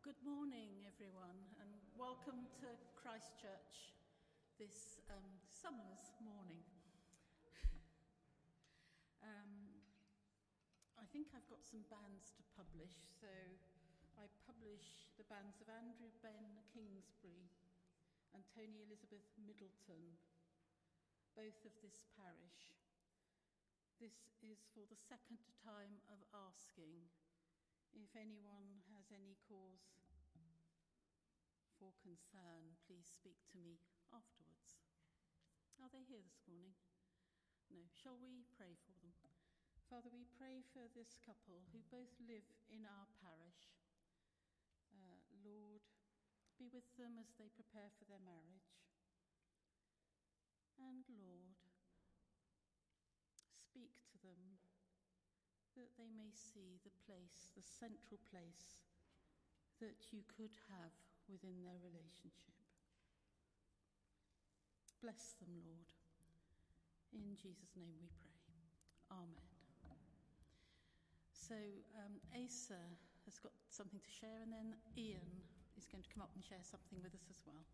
good morning, everyone, and welcome to Christ Church this um, summer's morning. Um, I think I've got some banns to publish, so I publish the banns of Andrew Ben Kingsbury and Tony Elizabeth Middleton, both of this parish. This is for the second time of asking if anyone has any cause for concern, please speak to me afterwards. Are they here this morning? No. Shall we pray for them? Father, we pray for this couple who both live in our parish. Uh, Lord, be with them as they prepare for their marriage. And Lord, speak to them that they may see the place, the central place that you could have within their relationship. Bless them, Lord. In Jesus' name we pray. Amen. So, um, Asa has got something to share, and then Ian is going to come up and share something with us as well.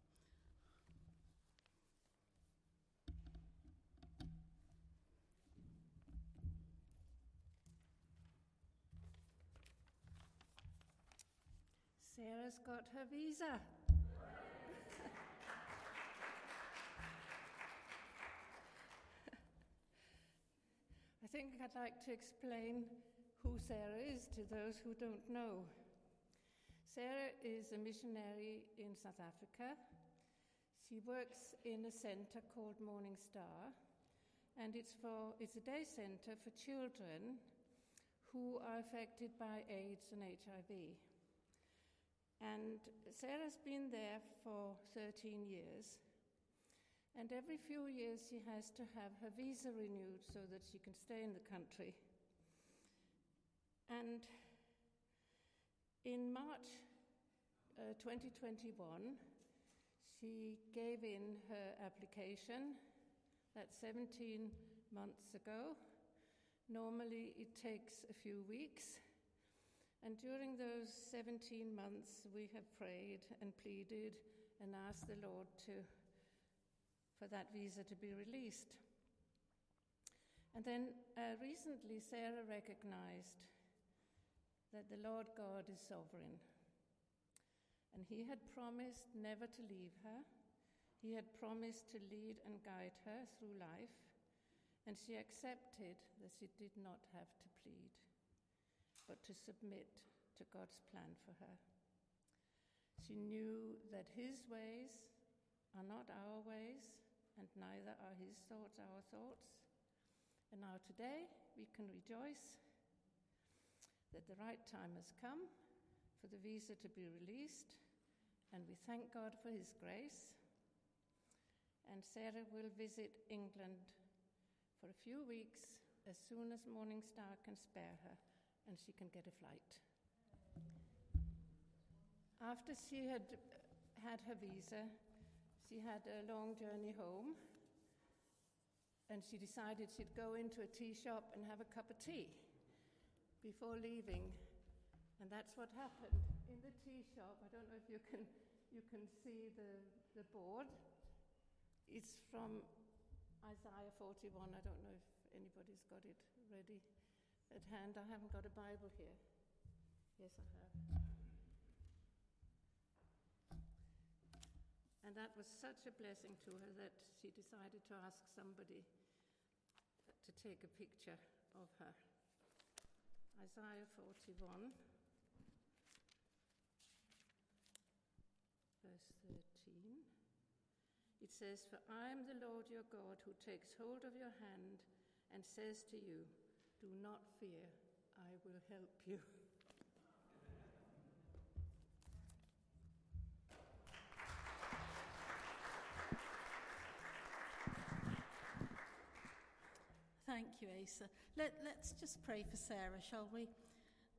Sarah's got her visa. I think I'd like to explain who Sarah is to those who don't know. Sarah is a missionary in South Africa. She works in a center called Morning Star, and it's, for, it's a day center for children who are affected by AIDS and HIV. And Sarah's been there for 13 years. And every few years, she has to have her visa renewed so that she can stay in the country. And in March uh, 2021, she gave in her application. That's 17 months ago. Normally, it takes a few weeks. And during those 17 months, we have prayed and pleaded and asked the Lord to, for that visa to be released. And then uh, recently, Sarah recognized that the Lord God is sovereign. And He had promised never to leave her, He had promised to lead and guide her through life, and she accepted that she did not have to plead but to submit to God's plan for her. She knew that His ways are not our ways, and neither are His thoughts our thoughts. And now today we can rejoice that the right time has come for the visa to be released, and we thank God for His grace. And Sarah will visit England for a few weeks as soon as Morning Star can spare her and she can get a flight. After she had had her visa, she had a long journey home, and she decided she'd go into a tea shop and have a cup of tea before leaving. And that's what happened. In the tea shop, I don't know if you can, you can see the, the board. It's from Isaiah 41. I don't know if anybody's got it ready at hand. I haven't got a Bible here. Yes, I have. And that was such a blessing to her that she decided to ask somebody to take a picture of her. Isaiah 41, verse 13. It says, For I am the Lord your God who takes hold of your hand and says to you, do not fear, I will help you. Thank you, Asa. Let, let's just pray for Sarah, shall we?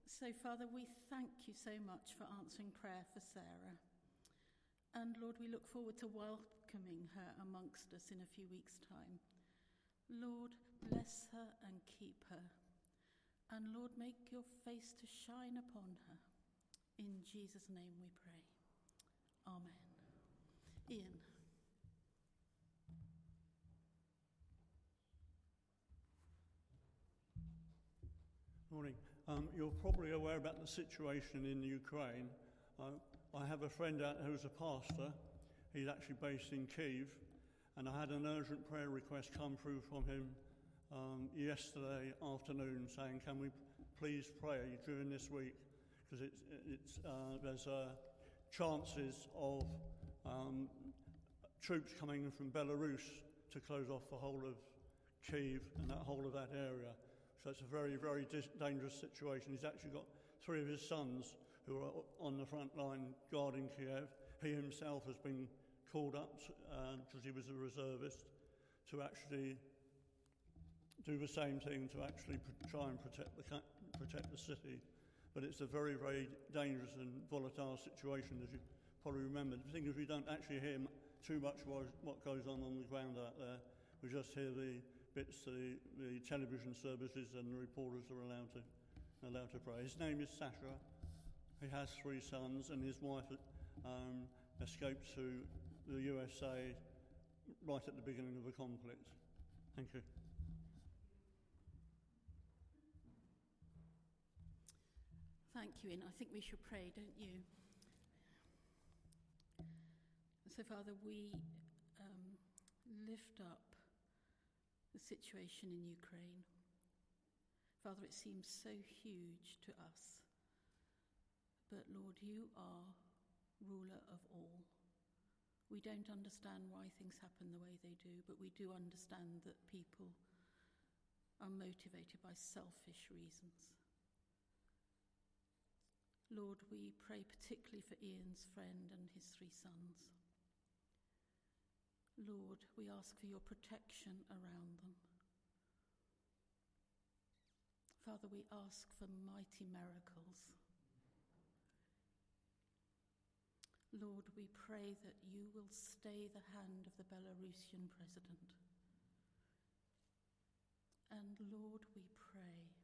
So, Father, we thank you so much for answering prayer for Sarah. And Lord, we look forward to welcoming her amongst us in a few weeks' time. Lord, bless her and keep her. And Lord, make your face to shine upon her. In Jesus' name we pray. Amen. Ian. Morning. Um, you're probably aware about the situation in Ukraine. Uh, I have a friend out who's a pastor. He's actually based in Kiev, and I had an urgent prayer request come through from him um, yesterday afternoon saying, Can we please pray during this week? Because it's, it's, uh, there's uh, chances of um, troops coming in from Belarus to close off the whole of Kiev and that whole of that area. So it's a very, very dis- dangerous situation. He's actually got three of his sons who are on the front line guarding Kiev. He himself has been called up because uh, he was a reservist to actually do the same thing to actually try and protect the, protect the city. But it's a very, very dangerous and volatile situation, as you probably remember. The thing is, we don't actually hear too much what goes on on the ground out there. We just hear the bits the, the television services and the reporters are allowed to, allowed to pray. His name is Sasha. He has three sons, and his wife um, escaped to the USA right at the beginning of the conflict. Thank you. Thank you, Ian. I think we should pray, don't you? So, Father, we um, lift up the situation in Ukraine. Father, it seems so huge to us. But Lord, you are ruler of all. We don't understand why things happen the way they do, but we do understand that people are motivated by selfish reasons. Lord, we pray particularly for Ian's friend and his three sons. Lord, we ask for your protection around them. Father, we ask for mighty miracles. Lord, we pray that you will stay the hand of the Belarusian president. And Lord, we pray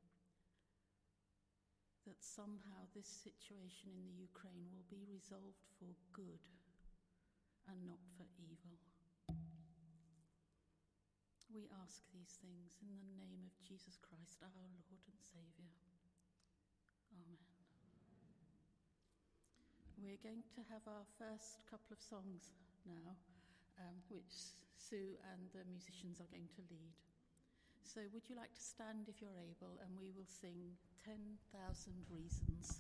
that somehow this situation in the Ukraine will be resolved for good and not for evil. We ask these things in the name of Jesus Christ, our Lord and Saviour. Amen. We're going to have our first couple of songs now, um, which Sue and the musicians are going to lead. So, would you like to stand if you're able, and we will sing 10,000 Reasons.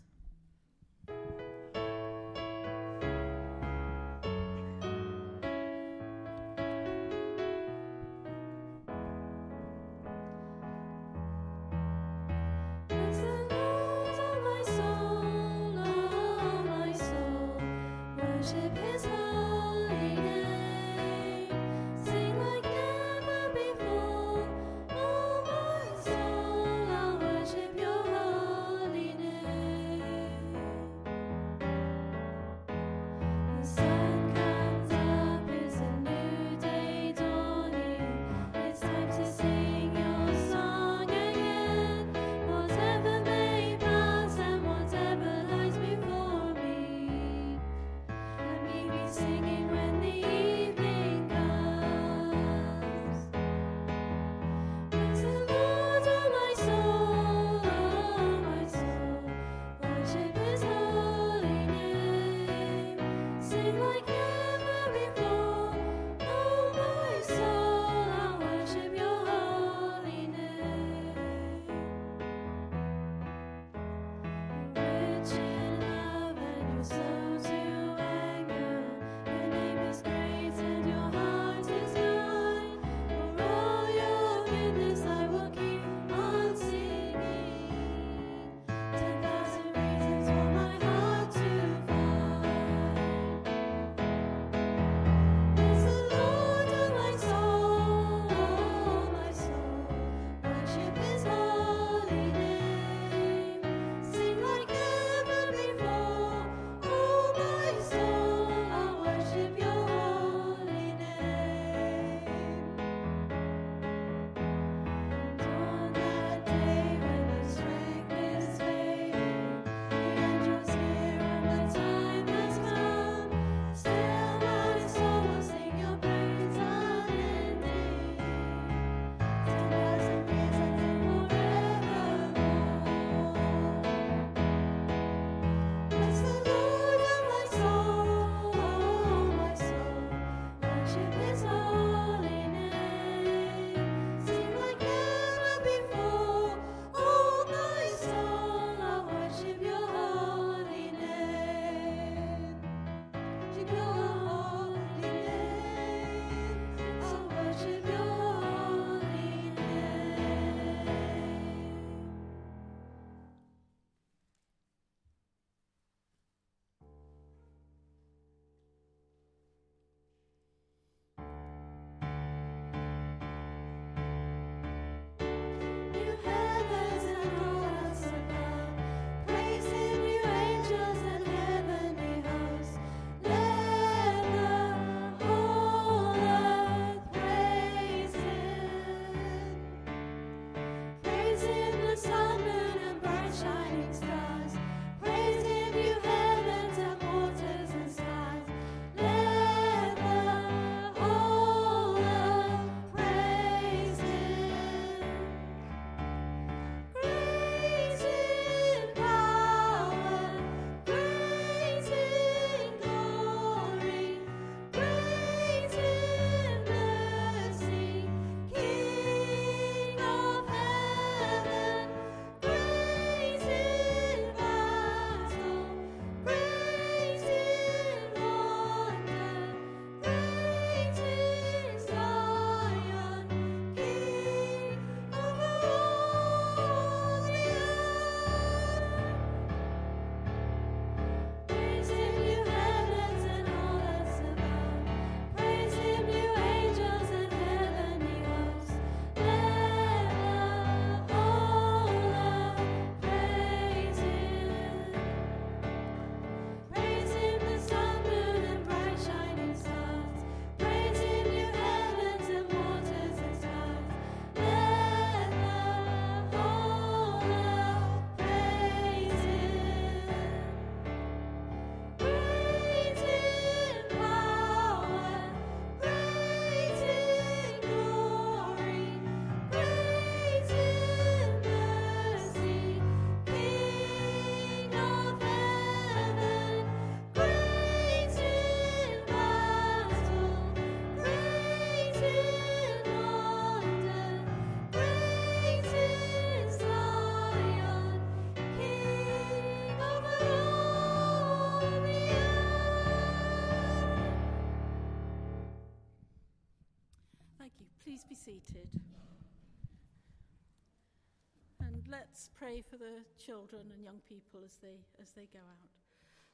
Let's pray for the children and young people as they, as they go out.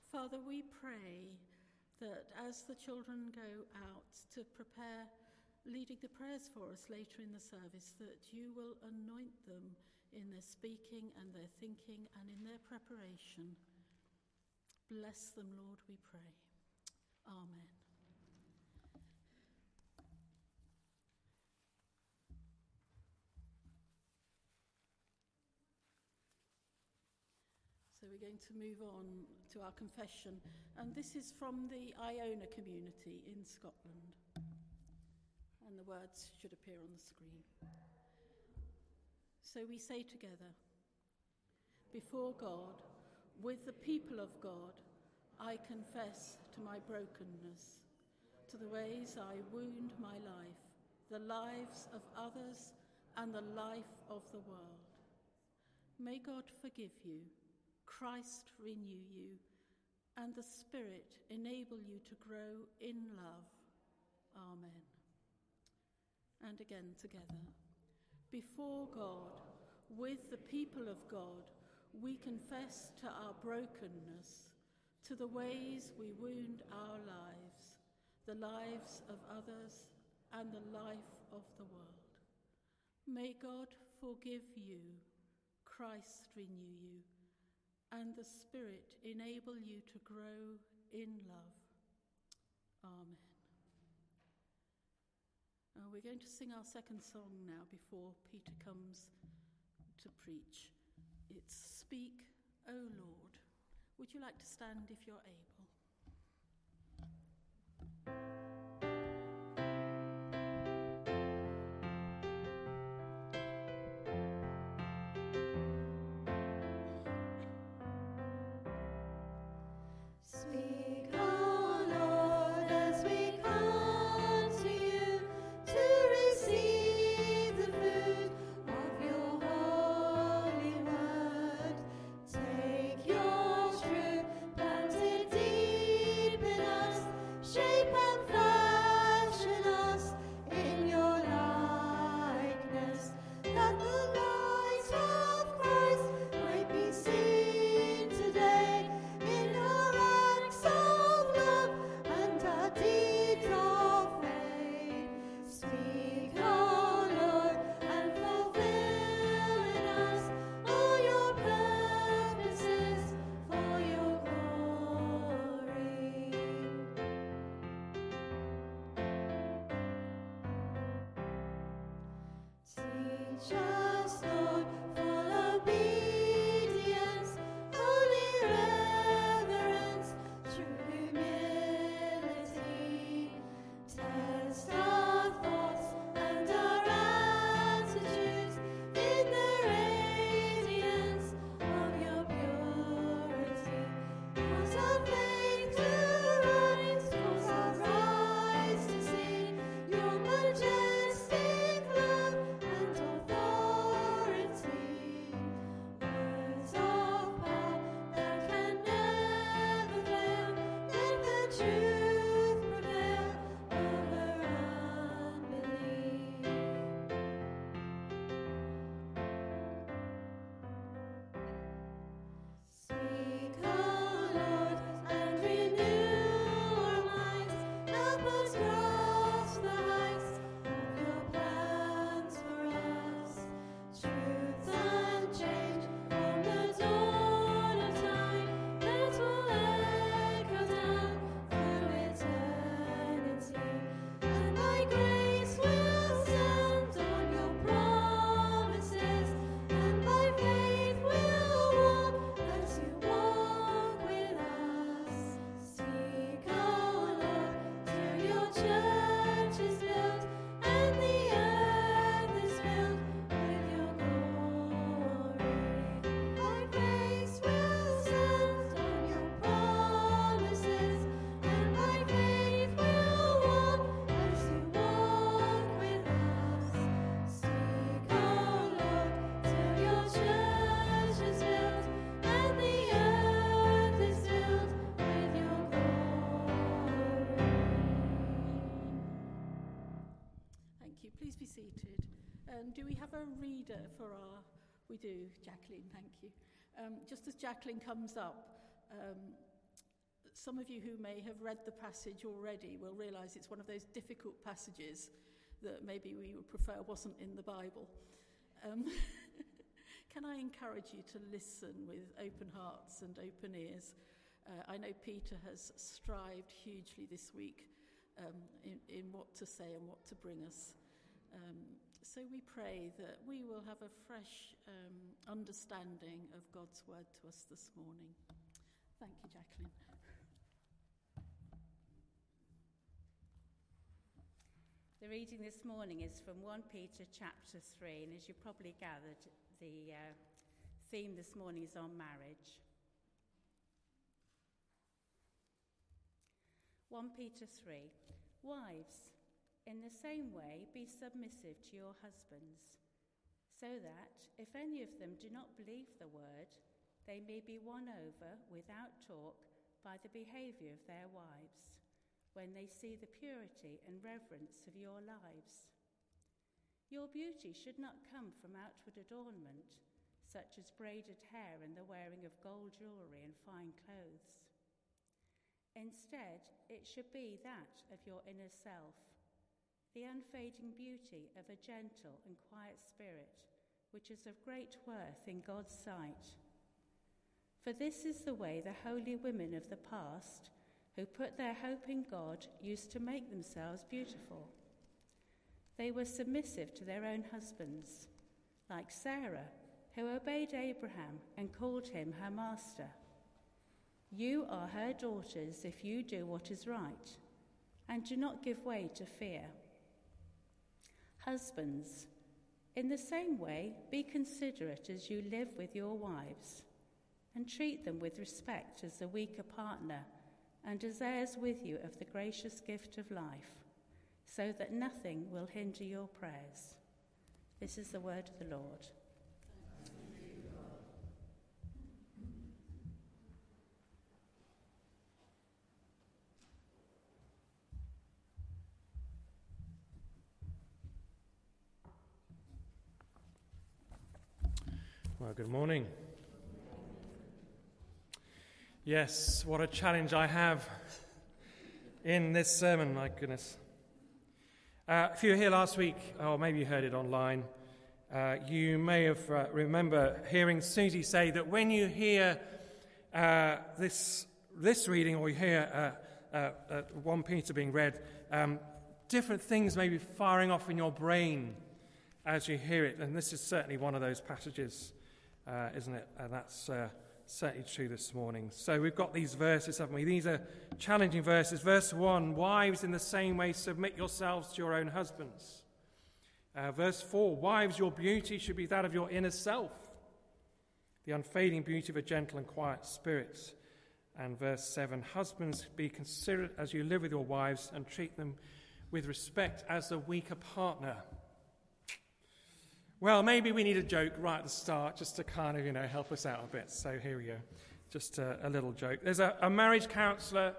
Father, we pray that as the children go out to prepare leading the prayers for us later in the service, that you will anoint them in their speaking and their thinking and in their preparation. Bless them, Lord, we pray. Amen. We're going to move on to our confession, and this is from the Iona community in Scotland. And the words should appear on the screen. So we say together, before God, with the people of God, I confess to my brokenness, to the ways I wound my life, the lives of others, and the life of the world. May God forgive you, Christ renew you, and the Spirit enable you to grow in love. Amen. And again together. Before God, with the people of God, we confess to our brokenness, to the ways we wound our lives, the lives of others, and the life of the world. May God forgive you, Christ renew you, and the Spirit enable you to grow in love. Amen. Uh, we're going to sing our second song now before Peter comes to preach. It's Speak, O Lord. Would you like to stand if you're able? For our We do, Jacqueline, thank you. Um, just as Jacqueline comes up, um, some of you who may have read the passage already will realise it's one of those difficult passages that maybe we would prefer wasn't in the Bible. Um, can I encourage you to listen with open hearts and open ears? Uh, I know Peter has strived hugely this week um, in, in what to say and what to bring us. Um, so we pray that we will have a fresh um, understanding of God's word to us this morning. Thank you, Jacqueline. The reading this morning is from 1 Peter chapter 3, and as you probably gathered, the uh, theme this morning is on marriage. 1 Peter 3 Wives, in the same way, be submissive to your husbands, so that, if any of them do not believe the word, they may be won over without talk by the behaviour of their wives when they see the purity and reverence of your lives. Your beauty should not come from outward adornment, such as braided hair and the wearing of gold jewellery and fine clothes. Instead, it should be that of your inner self, the unfading beauty of a gentle and quiet spirit, which is of great worth in God's sight. For this is the way the holy women of the past who put their hope in God used to make themselves beautiful. They were submissive to their own husbands, like Sarah, who obeyed Abraham and called him her master. You are her daughters if you do what is right, and do not give way to fear. Husbands, in the same way, be considerate as you live with your wives, and treat them with respect as the weaker partner and as heirs with you of the gracious gift of life, so that nothing will hinder your prayers. This is the word of the Lord. Well, good morning. Yes, what a challenge I have in this sermon, my goodness. Uh, if you were here last week, or maybe you heard it online, uh, you may have uh, remember hearing Susie say that when you hear uh, this, this reading or you hear uh, uh, 1 Peter being read, um, different things may be firing off in your brain as you hear it. And this is certainly one of those passages, Uh, isn't it? And that's uh, certainly true this morning. So we've got these verses, haven't we? These are challenging verses. Verse 1 Wives, in the same way, submit yourselves to your own husbands. Uh, verse 4 Wives, your beauty should be that of your inner self, the unfading beauty of a gentle and quiet spirit. And verse 7 Husbands, be considerate as you live with your wives and treat them with respect as the weaker partner well, maybe we need a joke right at the start just to kind of, you know, help us out a bit. So here we go. Just a, a little joke. There's a, a marriage counselor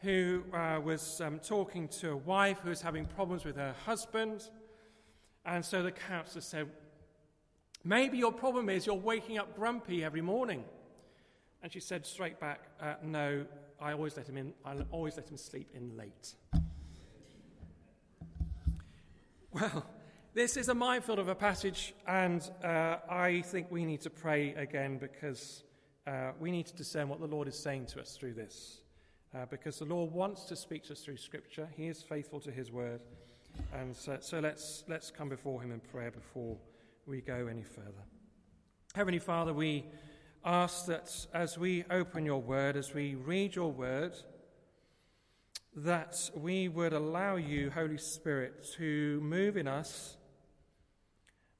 who uh, was um, talking to a wife who was having problems with her husband. And so the counselor said, Maybe your problem is you're waking up grumpy every morning. And she said straight back, uh, No, I always let him in. I always let him sleep in late. Well, this is a minefield of a passage, and uh, I think we need to pray again because uh, we need to discern what the Lord is saying to us through this. Uh, because the Lord wants to speak to us through Scripture, He is faithful to His word. And so, so let's, let's come before Him in prayer before we go any further. Heavenly Father, we ask that as we open your word, as we read your word, that we would allow you, Holy Spirit, to move in us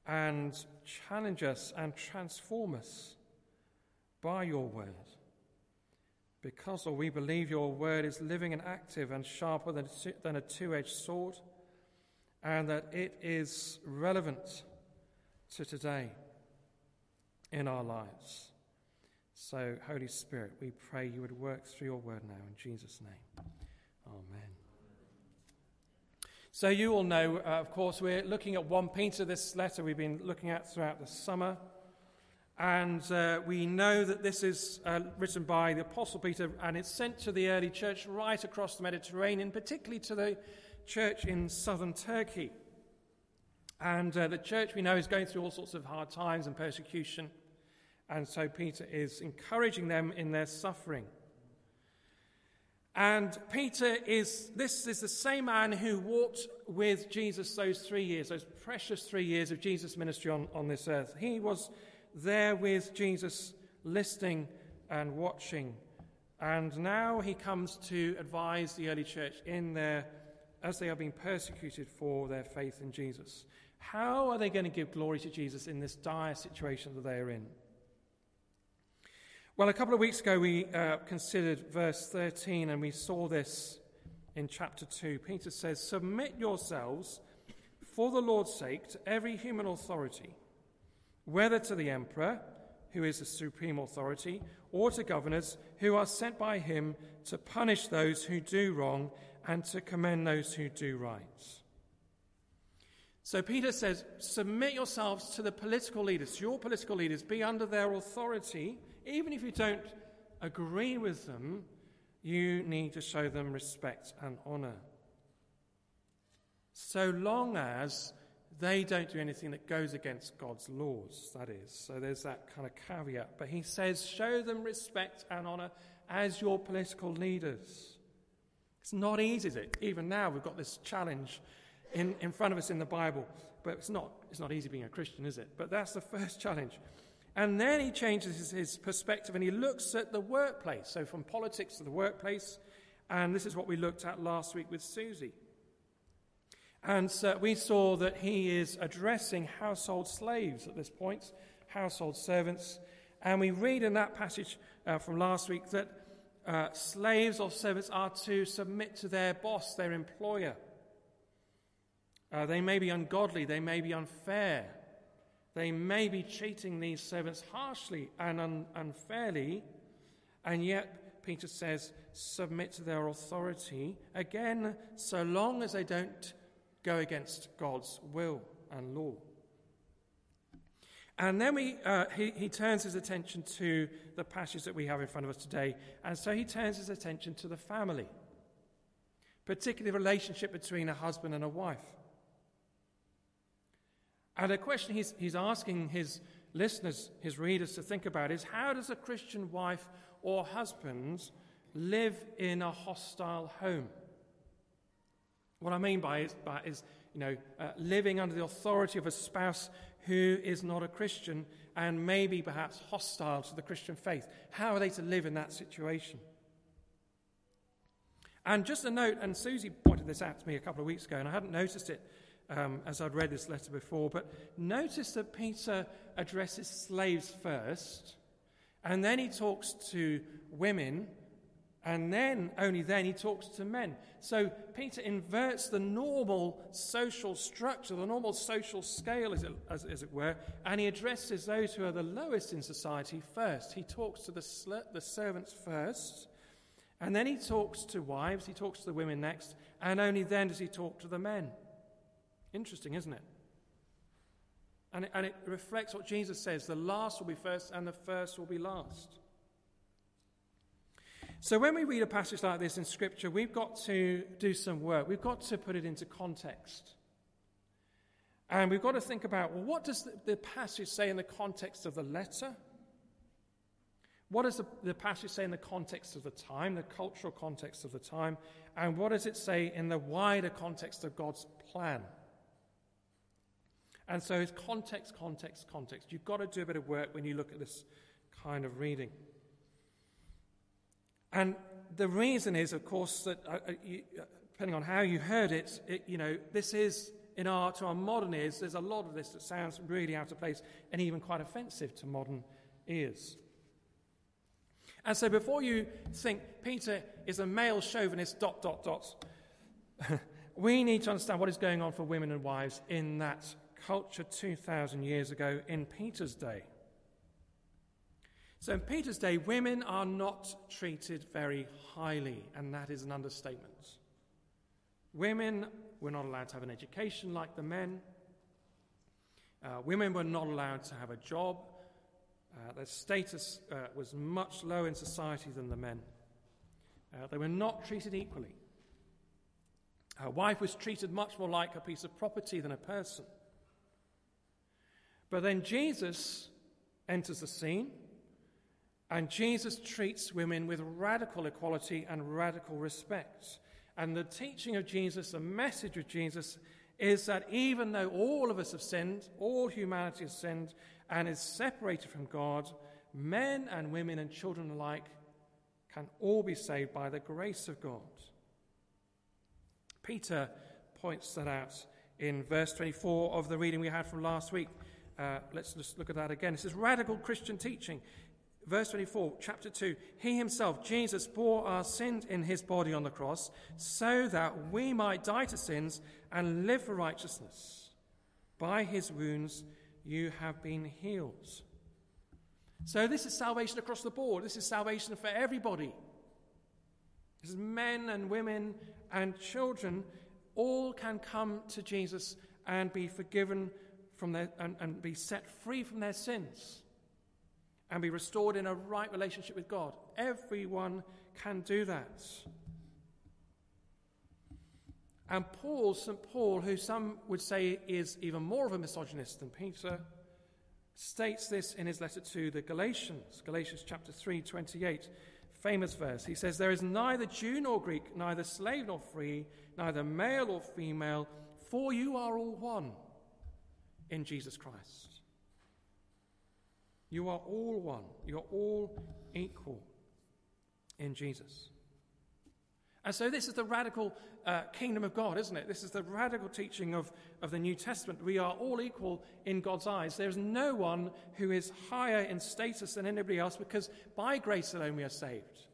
and challenge us and transform us by your word. Because, we believe your word is living and active and sharper than, than a two edged sword, and that it is relevant to today in our lives. So, Holy Spirit, we pray you would work through your word now in Jesus' name. Amen. So, you all know, uh, of course, we're looking at 1 Peter, this letter we've been looking at throughout the summer. And uh, we know that this is uh, written by the Apostle Peter and it's sent to the early church right across the Mediterranean, particularly to the church in southern Turkey. And uh, the church we know is going through all sorts of hard times and persecution. And so Peter is encouraging them in their suffering. And Peter is, this is the same man who walked with Jesus those three years, those precious three years of Jesus' ministry on, on this earth. He was there with Jesus, listening and watching. And now he comes to advise the early church in their, as they are being persecuted for their faith in Jesus. How are they going to give glory to Jesus in this dire situation that they are in? Well, a couple of weeks ago, we uh, considered verse 13, and we saw this in chapter 2. Peter says, Submit yourselves for the Lord's sake to every human authority whether to the emperor, who is the supreme authority, or to governors who are sent by him to punish those who do wrong and to commend those who do right. So Peter says, Submit yourselves to the political leaders, your political leaders, be under their authority. Even if you don't agree with them, you need to show them respect and honor. So long as they don't do anything that goes against God's laws, that is. So there's that kind of caveat. But he says, show them respect and honor as your political leaders. It's not easy, is it? Even now, we've got this challenge in, in front of us in the Bible. But it's not, it's not easy being a Christian, is it? But that's the first challenge. And then he changes his, his perspective and he looks at the workplace. So from politics to the workplace. And this is what we looked at last week with Susie. And uh, we saw that he is addressing household slaves at this point, household servants. And we read in that passage uh, from last week that uh, slaves or servants are to submit to their boss, their employer. Uh, they may be ungodly, they may be unfair, they may be treating these servants harshly and un- unfairly, and yet Peter says, submit to their authority. Again, so long as they don't go against God's will and law. And then we, uh, he, he turns his attention to the passage that we have in front of us today. And so he turns his attention to the family, particularly the relationship between a husband and a wife. And a question he's, he's asking his listeners, his readers to think about is how does a Christian wife or husband live in a hostile home? What I mean by it by is, you know, uh, living under the authority of a spouse who is not a Christian and maybe perhaps hostile to the Christian faith. How are they to live in that situation? And just a note, and Susie pointed this out to me a couple of weeks ago, and I hadn't noticed it um, as I'd read this letter before, but notice that Peter addresses slaves first, and then he talks to women and then, only then, he talks to men. So Peter inverts the normal social structure, the normal social scale, as it, as, as it were, and he addresses those who are the lowest in society first. He talks to the, sl- the servants first, and then he talks to wives, he talks to the women next, and only then does he talk to the men. Interesting, isn't it? And it, and it reflects what Jesus says the last will be first, and the first will be last. So, when we read a passage like this in Scripture, we've got to do some work. We've got to put it into context. And we've got to think about well, what does the, the passage say in the context of the letter? What does the, the passage say in the context of the time, the cultural context of the time? And what does it say in the wider context of God's plan? And so it's context, context, context. You've got to do a bit of work when you look at this kind of reading. And the reason is, of course, that uh, uh, you, uh, depending on how you heard it, it, you know, this is in our to our modern ears. There's a lot of this that sounds really out of place and even quite offensive to modern ears. And so, before you think Peter is a male chauvinist, dot dot dot, we need to understand what is going on for women and wives in that culture 2,000 years ago in Peter's day. So in Peter's day, women are not treated very highly, and that is an understatement. Women were not allowed to have an education like the men. Uh, women were not allowed to have a job. Uh, their status uh, was much lower in society than the men. Uh, they were not treated equally. Her wife was treated much more like a piece of property than a person. But then Jesus enters the scene, and Jesus treats women with radical equality and radical respect. And the teaching of Jesus, the message of Jesus, is that even though all of us have sinned, all humanity has sinned, and is separated from God, men and women and children alike can all be saved by the grace of God. Peter points that out in verse 24 of the reading we had from last week. Uh, let's just look at that again. It says radical Christian teaching. Verse 24, chapter 2 He himself, Jesus, bore our sins in his body on the cross so that we might die to sins and live for righteousness. By his wounds you have been healed. So, this is salvation across the board. This is salvation for everybody. This is men and women and children all can come to Jesus and be forgiven from their, and, and be set free from their sins and be restored in a right relationship with God. Everyone can do that. And Paul, St. Paul, who some would say is even more of a misogynist than Peter, states this in his letter to the Galatians, Galatians chapter 3, 28, famous verse. He says, There is neither Jew nor Greek, neither slave nor free, neither male or female, for you are all one in Jesus Christ. You are all one. You are all equal in Jesus. And so, this is the radical uh, kingdom of God, isn't it? This is the radical teaching of, of the New Testament. We are all equal in God's eyes. There's no one who is higher in status than anybody else because by grace alone we are saved.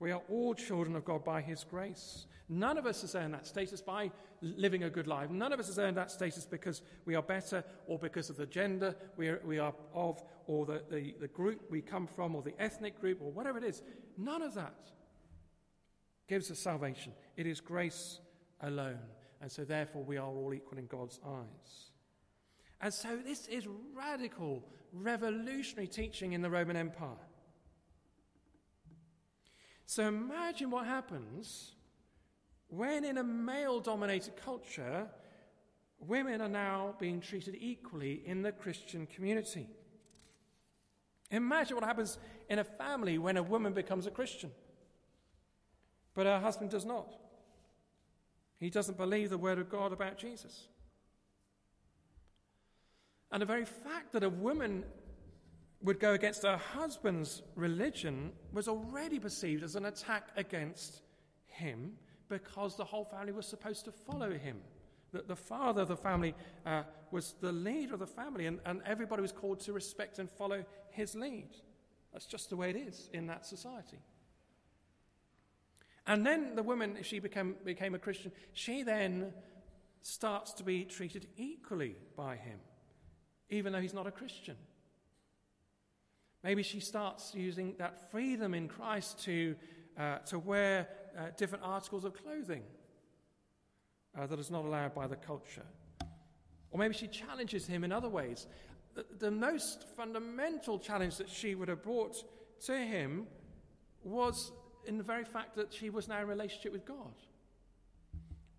We are all children of God by His grace. None of us has earned that status by living a good life. None of us has earned that status because we are better or because of the gender we are, we are of or the, the, the group we come from or the ethnic group or whatever it is. None of that gives us salvation. It is grace alone. And so, therefore, we are all equal in God's eyes. And so, this is radical, revolutionary teaching in the Roman Empire. So, imagine what happens when, in a male dominated culture, women are now being treated equally in the Christian community. Imagine what happens in a family when a woman becomes a Christian. But her husband does not. He doesn't believe the word of God about Jesus. And the very fact that a woman would go against her husband's religion was already perceived as an attack against him because the whole family was supposed to follow him. That the father of the family uh, was the leader of the family, and, and everybody was called to respect and follow his lead. That's just the way it is in that society. And then the woman, if she became, became a Christian, she then starts to be treated equally by him, even though he's not a Christian. Maybe she starts using that freedom in Christ to, uh, to wear uh, different articles of clothing uh, that is not allowed by the culture. Or maybe she challenges him in other ways. The, the most fundamental challenge that she would have brought to him was in the very fact that she was now in relationship with God.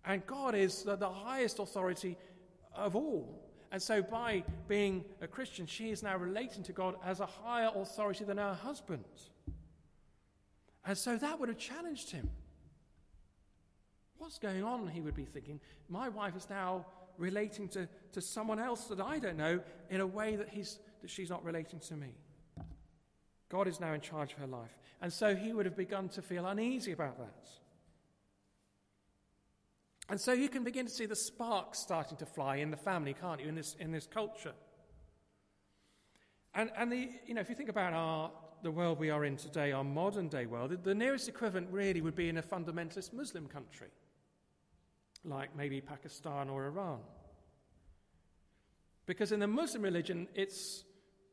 And God is the, the highest authority of all. And so, by being a Christian, she is now relating to God as a higher authority than her husband. And so that would have challenged him. What's going on? He would be thinking. My wife is now relating to, to someone else that I don't know in a way that, he's, that she's not relating to me. God is now in charge of her life. And so he would have begun to feel uneasy about that. And so you can begin to see the sparks starting to fly in the family, can't you, in this, in this culture? And, and the, you know, if you think about our, the world we are in today, our modern day world, the nearest equivalent really would be in a fundamentalist Muslim country, like maybe Pakistan or Iran. Because in the Muslim religion, it's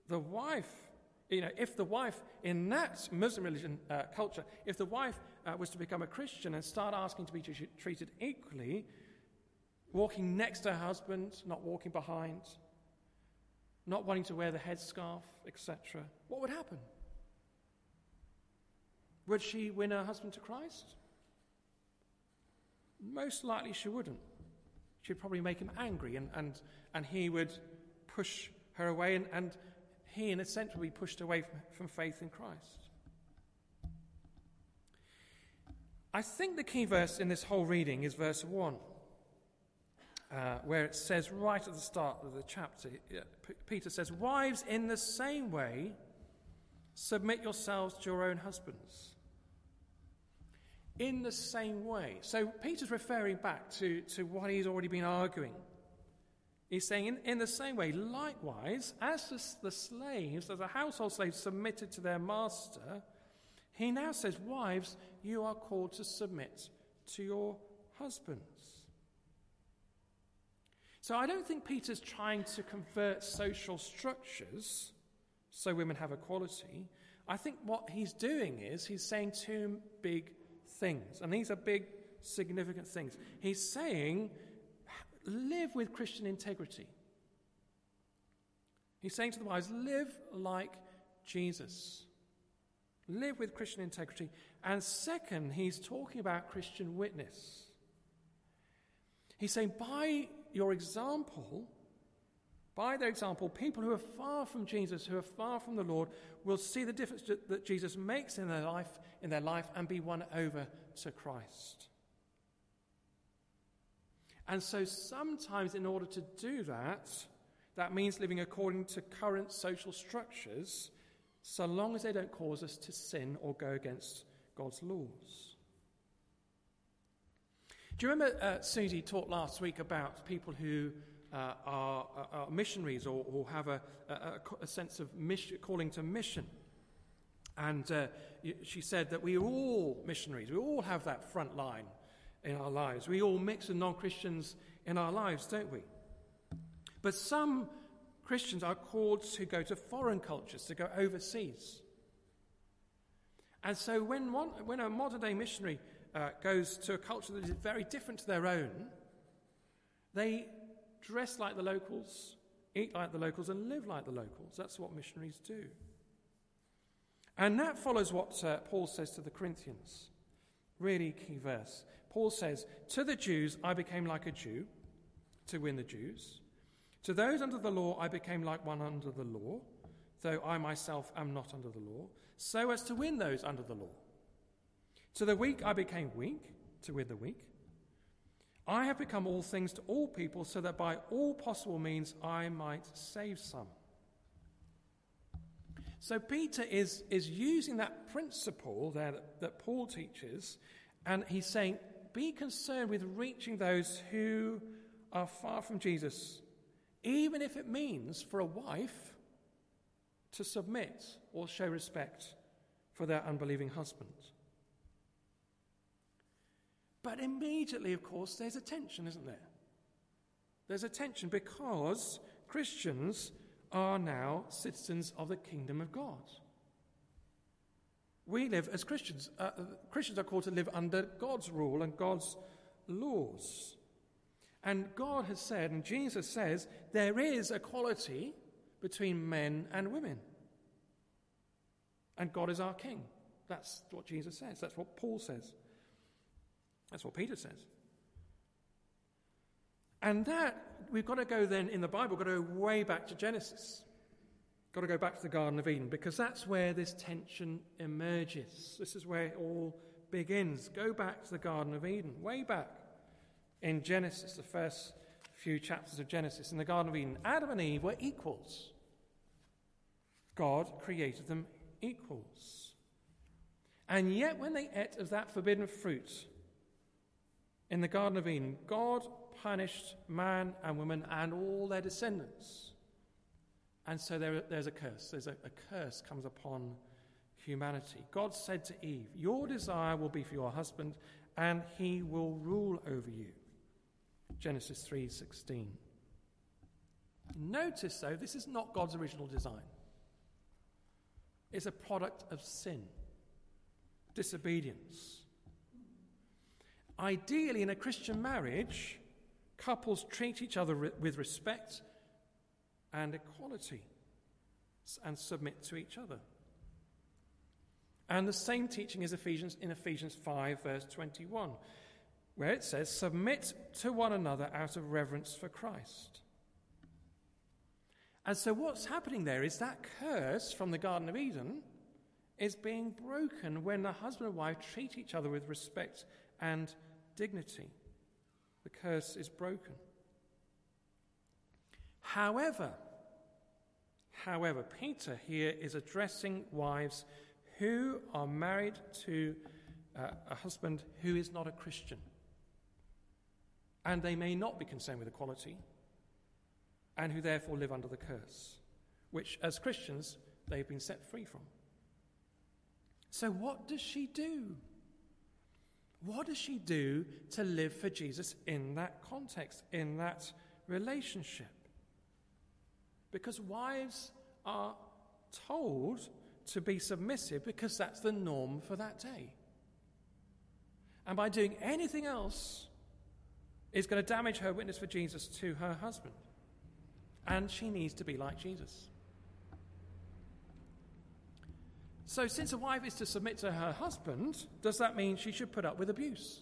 the wife you know, if the wife in that Muslim religion uh, culture, if the wife uh, was to become a Christian and start asking to be t- treated equally, walking next to her husband, not walking behind, not wanting to wear the headscarf, etc., what would happen? Would she win her husband to Christ? Most likely she wouldn't. She'd probably make him angry and, and, and he would push her away, and, and he, in a sense, would be pushed away from, from faith in Christ. I think the key verse in this whole reading is verse 1, uh, where it says right at the start of the chapter, Peter says, Wives, in the same way, submit yourselves to your own husbands in the same way. So Peter's referring back to, to what he's already been arguing. He's saying, in, in the same way, likewise, as the, slaves, as the household slaves submitted to their master, he now says, Wives, you are called to submit to your husbands. So I don't think Peter's trying to convert social structures so women have equality. I think what he's doing is he's saying two big things. And these are big, significant things. He's saying, live with Christian integrity. He's saying to the wives, live like Jesus. Live with Christian integrity. And second, he's talking about Christian witness. He's saying, by your example, by their example, people who are far from Jesus, who are far from the Lord, will see the difference that Jesus makes in their life in their life and be won over to Christ. And so sometimes, in order to do that, that means living according to current social structures, so long as they don't cause us to sin or go against God's laws. Do you remember uh, Susie talked last week about people who uh, are, are, missionaries or, or have a, a, a, sense of mission, calling to mission? And uh, she said that we are all missionaries. We all have that front line in our lives. We all mix with non Christians in our lives, don't we? But some Christians are called to go to foreign cultures, to go overseas. And so when, one, when a modern day missionary uh, goes to a culture that is very different to their own, they dress like the locals, eat like the locals, and live like the locals. That's what missionaries do. And that follows what uh, Paul says to the Corinthians. Really key verse. Paul says, To the Jews I became like a Jew to win the Jews. To those under the law I became like one under the law, though I myself am not under the law, so as to win those under the law. To the weak I became weak to win the weak. I have become all things to all people so that by all possible means I might save some. So Peter is, is using that principle there that, that Paul teaches, and he's saying, be concerned with reaching those who are far from Jesus, even if it means for a wife to submit or show respect for their unbelieving husband. But immediately, of course, there's a tension, isn't there? There's a tension because Christians are now citizens of the kingdom of God. We live as Christians. Uh, Christians are called to live under God's rule and God's laws. And God has said, and Jesus says, there is equality between men and women. And God is our king. That's what Jesus says. That's what Paul says. That's what Peter says. And that, we've got to go then in the Bible, we've got to go way back to Genesis. Got to go back to the Garden of Eden because that's where this tension emerges. This is where it all begins. Go back to the Garden of Eden, way back in Genesis, the first few chapters of Genesis. In the Garden of Eden, Adam and Eve were equals. God created them equals. And yet, when they ate of that forbidden fruit in the Garden of Eden, God punished man and woman and all their descendants. And so there, there's a curse. There's a, a curse comes upon humanity. God said to Eve, Your desire will be for your husband, and he will rule over you. Genesis 3:16. Notice though, this is not God's original design. It's a product of sin, disobedience. Ideally, in a Christian marriage, couples treat each other with respect and equality and submit to each other. And the same teaching is Ephesians in Ephesians 5 verse 21 where it says submit to one another out of reverence for Christ. And so what's happening there is that curse from the garden of Eden is being broken when the husband and wife treat each other with respect and dignity. The curse is broken. However, however, Peter here is addressing wives who are married to uh, a husband who is not a Christian. And they may not be concerned with equality, and who therefore live under the curse, which as Christians they've been set free from. So, what does she do? What does she do to live for Jesus in that context, in that relationship? Because wives are told to be submissive because that's the norm for that day. And by doing anything else, is going to damage her witness for Jesus to her husband. And she needs to be like Jesus. So, since a wife is to submit to her husband, does that mean she should put up with abuse?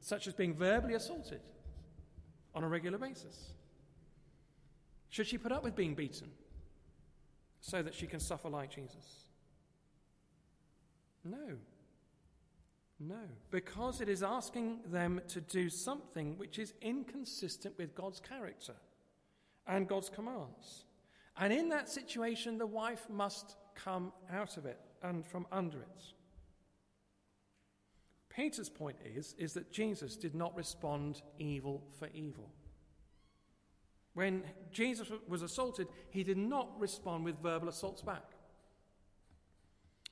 Such as being verbally assaulted on a regular basis? Should she put up with being beaten so that she can suffer like Jesus? No. No, because it is asking them to do something which is inconsistent with God's character and God's commands. And in that situation, the wife must come out of it and from under it. Peter's point is, is that Jesus did not respond evil for evil. When Jesus was assaulted, he did not respond with verbal assaults back.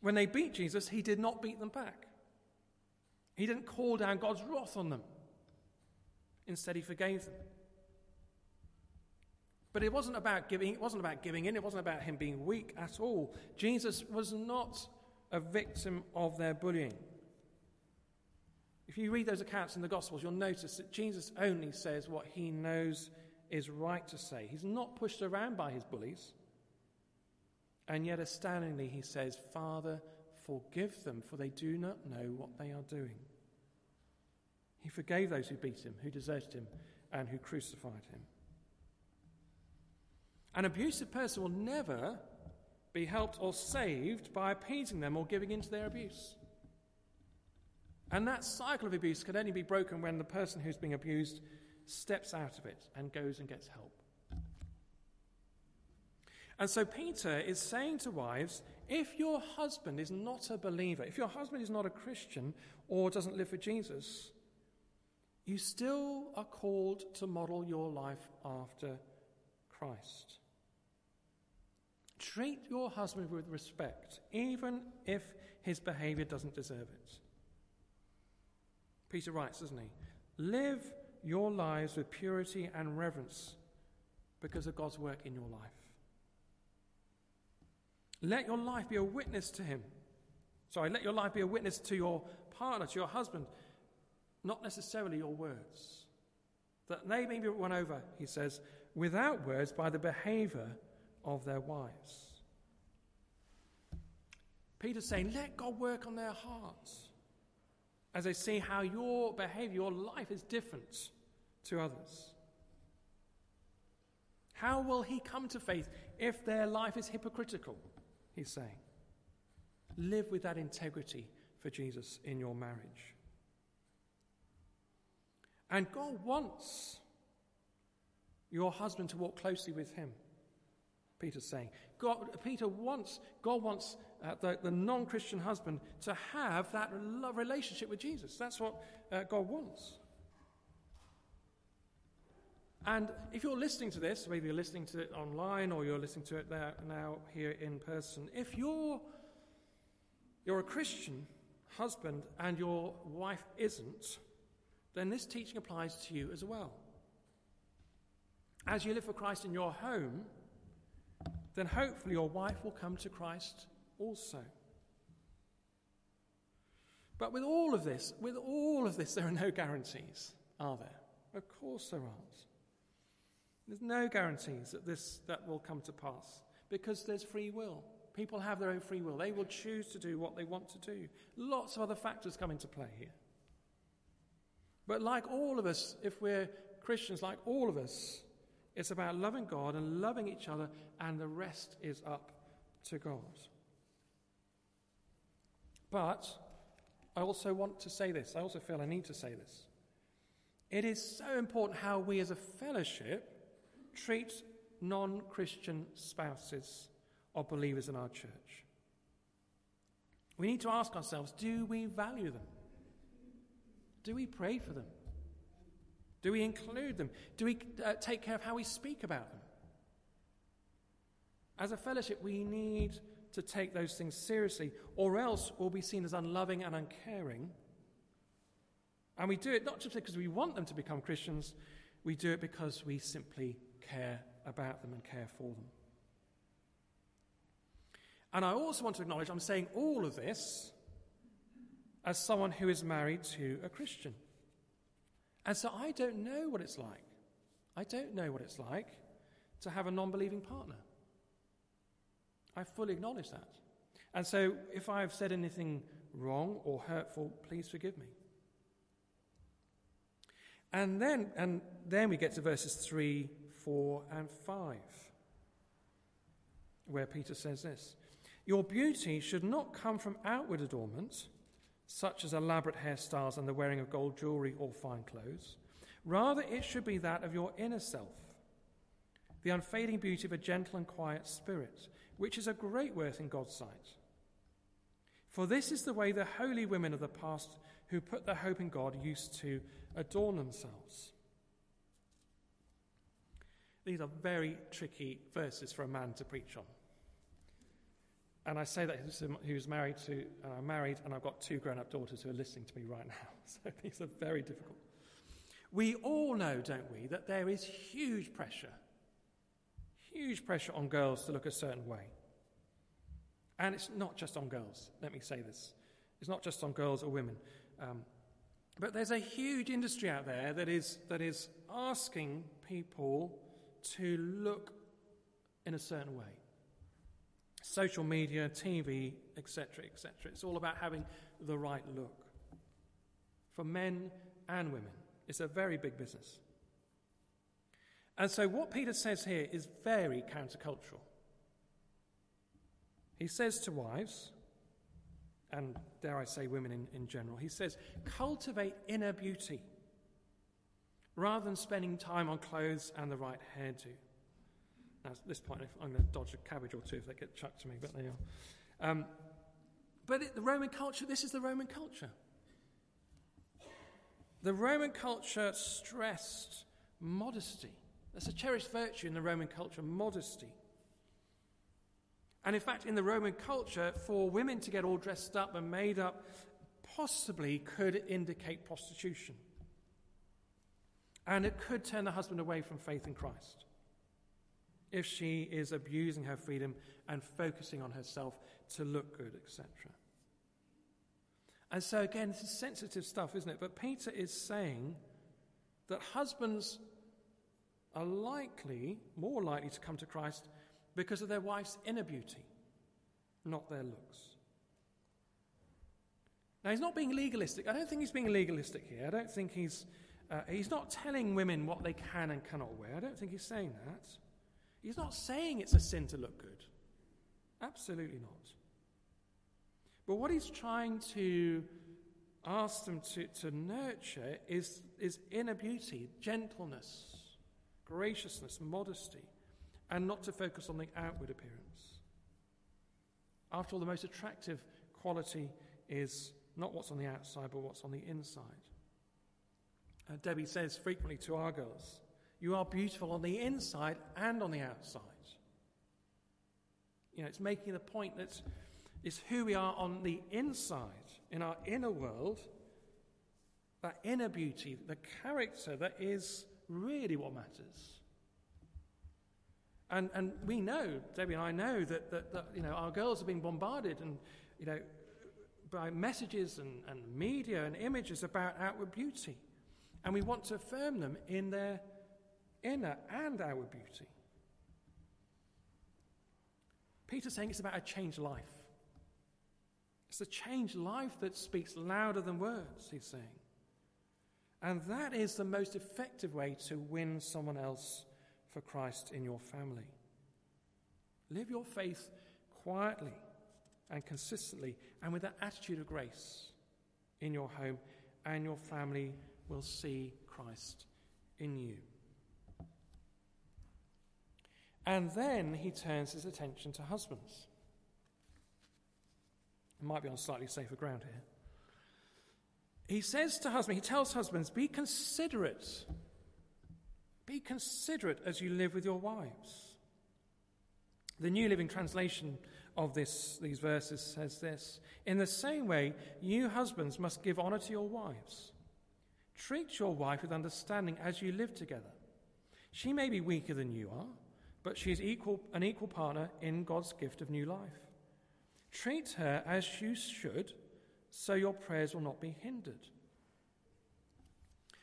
When they beat Jesus, he did not beat them back. He didn't call down God's wrath on them. Instead, he forgave them. But it wasn't about giving, it wasn't about giving in, it wasn't about him being weak at all. Jesus was not a victim of their bullying. If you read those accounts in the Gospels, you'll notice that Jesus only says what he knows is right to say. He's not pushed around by his bullies. And yet, astoundingly, he says, Father, forgive them, for they do not know what they are doing. He forgave those who beat him, who deserted him, and who crucified him. An abusive person will never be helped or saved by appeasing them or giving in to their abuse. And that cycle of abuse can only be broken when the person who's being abused steps out of it and goes and gets help. And so Peter is saying to wives if your husband is not a believer, if your husband is not a Christian or doesn't live for Jesus, you still are called to model your life after Christ. Treat your husband with respect, even if his behavior doesn't deserve it. Peter writes, doesn't he? Live your lives with purity and reverence because of God's work in your life. Let your life be a witness to him. Sorry, let your life be a witness to your partner, to your husband, not necessarily your words. That they may be won over, he says, without words by the behavior of their wives. Peter's saying, let God work on their hearts as they see how your behavior, your life is different to others. How will he come to faith if their life is hypocritical? He's saying. Live with that integrity for Jesus in your marriage. And God wants your husband to walk closely with him. Peter's saying. God, Peter wants, God wants uh, the, the non Christian husband to have that relationship with Jesus. That's what uh, God wants. And if you're listening to this, maybe you're listening to it online or you're listening to it there, now here in person, if you're, you're a Christian husband and your wife isn't, then this teaching applies to you as well. As you live for Christ in your home, then hopefully your wife will come to Christ also. But with all of this, with all of this, there are no guarantees, are there? Of course there aren't. There's no guarantees that this that will come to pass because there's free will. People have their own free will. They will choose to do what they want to do. Lots of other factors come into play here. But like all of us, if we're Christians, like all of us, it's about loving God and loving each other, and the rest is up to God. But I also want to say this. I also feel I need to say this. It is so important how we as a fellowship treat non Christian spouses of believers in our church. We need to ask ourselves do we value them? Do we pray for them? Do we include them? Do we uh, take care of how we speak about them? As a fellowship, we need to take those things seriously, or else we'll be seen as unloving and uncaring and we do it not just because we want them to become Christians, we do it because we simply care about them and care for them. And I also want to acknowledge I'm saying all of this as someone who is married to a Christian. And so I don't know what it's like. I don't know what it's like to have a non believing partner. I fully acknowledge that. And so if I've said anything wrong or hurtful, please forgive me. And then, and then we get to verses 3, 4, and 5, where Peter says this Your beauty should not come from outward adornment, such as elaborate hairstyles and the wearing of gold jewelry or fine clothes. Rather, it should be that of your inner self, the unfading beauty of a gentle and quiet spirit, which is a great worth in God's sight. For this is the way the holy women of the past who put their hope in God used to adorn themselves. These are very tricky verses for a man to preach on. And I say that who's married to, uh, married, and I've got two grown up daughters who are listening to me right now. So these are very difficult. We all know, don't we, that there is huge pressure, huge pressure on girls to look a certain way. And it's not just on girls, let me say this. It's not just on girls or women. Um, but there's a huge industry out there that is, that is asking people to look in a certain way. Social media, TV, etc., etc. It's all about having the right look. For men and women, it's a very big business. And so, what Peter says here is very countercultural. He says to wives, and dare I say, women in, in general. He says, cultivate inner beauty rather than spending time on clothes and the right hairdo. At this point, I'm going to dodge a cabbage or two if they get chucked to me, but they are. Um, but it, the Roman culture, this is the Roman culture. The Roman culture stressed modesty. That's a cherished virtue in the Roman culture, modesty. And in fact, in the Roman culture, for women to get all dressed up and made up possibly could indicate prostitution. And it could turn the husband away from faith in Christ if she is abusing her freedom and focusing on herself to look good, etc. And so, again, this is sensitive stuff, isn't it? But Peter is saying that husbands are likely, more likely to come to Christ because of their wife's inner beauty, not their looks. Now, he's not being legalistic. I don't think he's being legalistic here. I don't think he's. Uh, he's not telling women what they can and cannot wear. I don't think he's saying that. He's not saying it's a sin to look good. Absolutely not. But what he's trying to ask them to, to nurture is, is inner beauty, gentleness, graciousness, modesty and not to focus on the outward appearance. After all, the most attractive quality is not what's on the outside, but what's on the inside. Uh, Debbie says frequently to our girls, You are beautiful on the inside and on the outside. You know, it's making the point that it's who we are on the inside, in our inner world, that inner beauty, the character that is really what matters. And, and we know, Debbie and I know, that, that, that you know, our girls are being bombarded and, you know, by messages and, and media and images about outward beauty. And we want to affirm them in their, inner and our beauty. Peter's saying it's about a changed life. It's a changed life that speaks louder than words, he's saying. And that is the most effective way to win someone else for Christ in your family. Live your faith quietly and consistently and with an attitude of grace in your home, and your family will see Christ in you. And then he turns his attention to husbands. I might be on slightly safer ground here he says to husbands, he tells husbands, be considerate. Be considerate as you live with your wives. The New Living Translation of this, these verses says this In the same way, you husbands must give honor to your wives. Treat your wife with understanding as you live together. She may be weaker than you are, but she is equal, an equal partner in God's gift of new life. Treat her as you should so your prayers will not be hindered.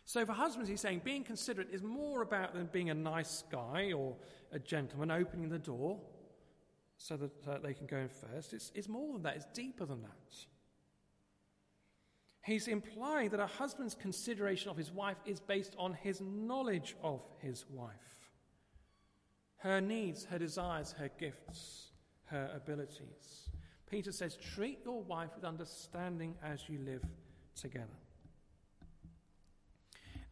So, for husbands, he's saying being considerate is more about than being a nice guy or a gentleman opening the door so that uh, they can go in first. It's, it's more than that, it's deeper than that. He's implying that a husband's consideration of his wife is based on his knowledge of his wife, her needs, her desires, her gifts, her abilities. Peter says, treat your wife with understanding as you live together.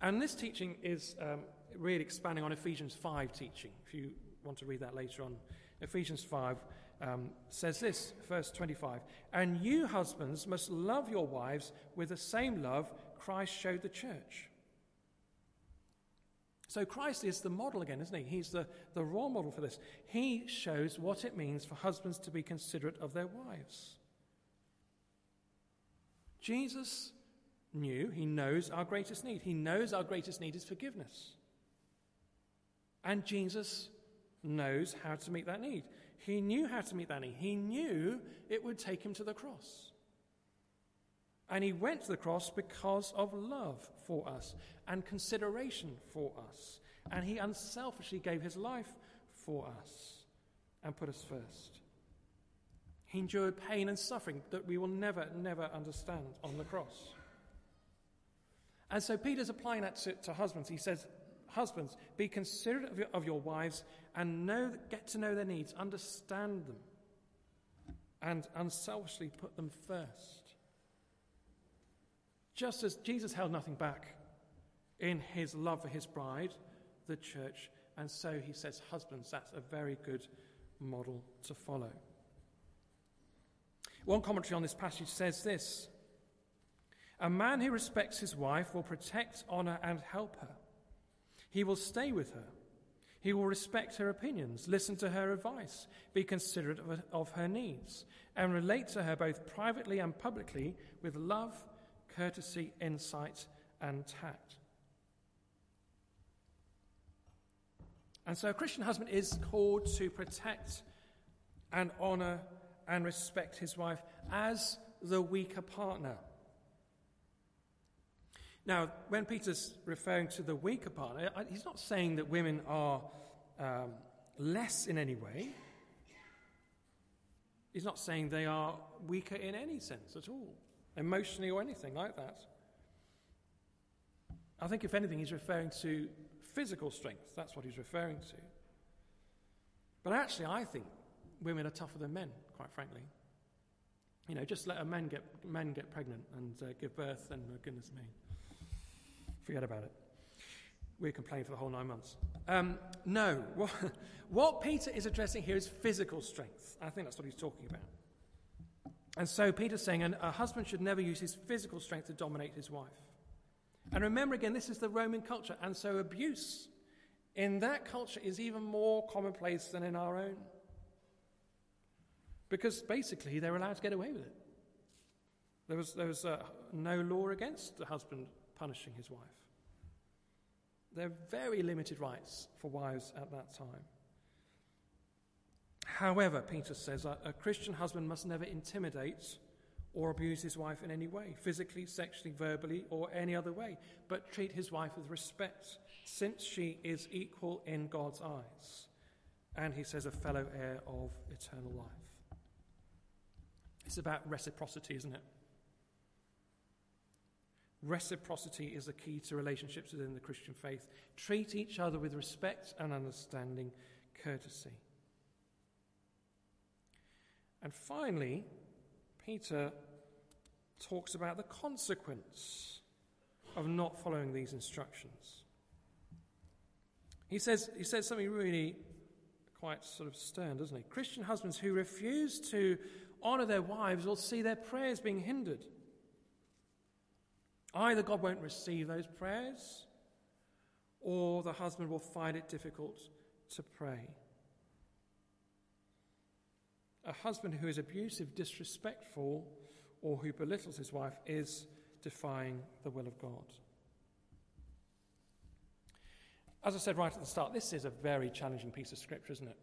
And this teaching is um, really expanding on Ephesians 5 teaching. If you want to read that later on, Ephesians 5 um, says this, verse 25 And you, husbands, must love your wives with the same love Christ showed the church so Christ is the model again, isn't he? He's the, the role model for this. He shows what it means for husbands to be considerate of their wives. Jesus knew, he knows our greatest need. He knows our greatest need is forgiveness. And Jesus knows how to meet that need. He knew how to meet that need. He knew it would take him to the cross. And he went to the cross because of love for us and consideration for us. And he unselfishly gave his life for us and put us first. He endured pain and suffering that we will never, never understand on the cross. And so Peter's applying that to, to husbands. He says, Husbands, be considerate of your, of your wives and know, get to know their needs, understand them, and unselfishly put them first. Just as Jesus held nothing back in his love for his bride, the church, and so he says, Husbands, that's a very good model to follow. One commentary on this passage says this A man who respects his wife will protect, honor, and help her. He will stay with her. He will respect her opinions, listen to her advice, be considerate of, her needs, and relate to her both privately and publicly with love courtesy, insight, and tact. And so a Christian husband is called to protect and honor and respect his wife as the weaker partner. Now, when Peter's referring to the weaker partner, he's not saying that women are um, less in any way. He's not saying they are weaker in any sense at all emotionally or anything like that. I think, if anything, he's referring to physical strength. That's what he's referring to. But actually, I think women are tougher than men, quite frankly. You know, just let a man get, men get pregnant and uh, give birth, and uh, goodness me, forget about it. We complain for the whole nine months. Um, no, what, what Peter is addressing here is physical strength. I think that's what he's talking about. And so Peter's saying a husband should never use his physical strength to dominate his wife. And remember again, this is the Roman culture, and so abuse in that culture is even more commonplace than in our own. Because basically, they're allowed to get away with it. There was, there was uh, no law against the husband punishing his wife. There are very limited rights for wives at that time. However, Peter says, a, Christian husband must never intimidate or abuse his wife in any way, physically, sexually, verbally, or any other way, but treat his wife with respect, since she is equal in God's eyes, and he says, a fellow heir of eternal life. It's about reciprocity, isn't it? Reciprocity is the key to relationships within the Christian faith. Treat each other with respect and understanding, courtesy. And finally, Peter talks about the consequence of not following these instructions. He says, he says something really quite sort of stern, doesn't he? Christian husbands who refuse to honour their wives will see their prayers being hindered. Either God won't receive those prayers, or the husband will find it difficult to pray. A husband who is abusive, disrespectful, or who belittles his wife is defying the will of God. As I said right at the start, this is a very challenging piece of scripture, isn't it?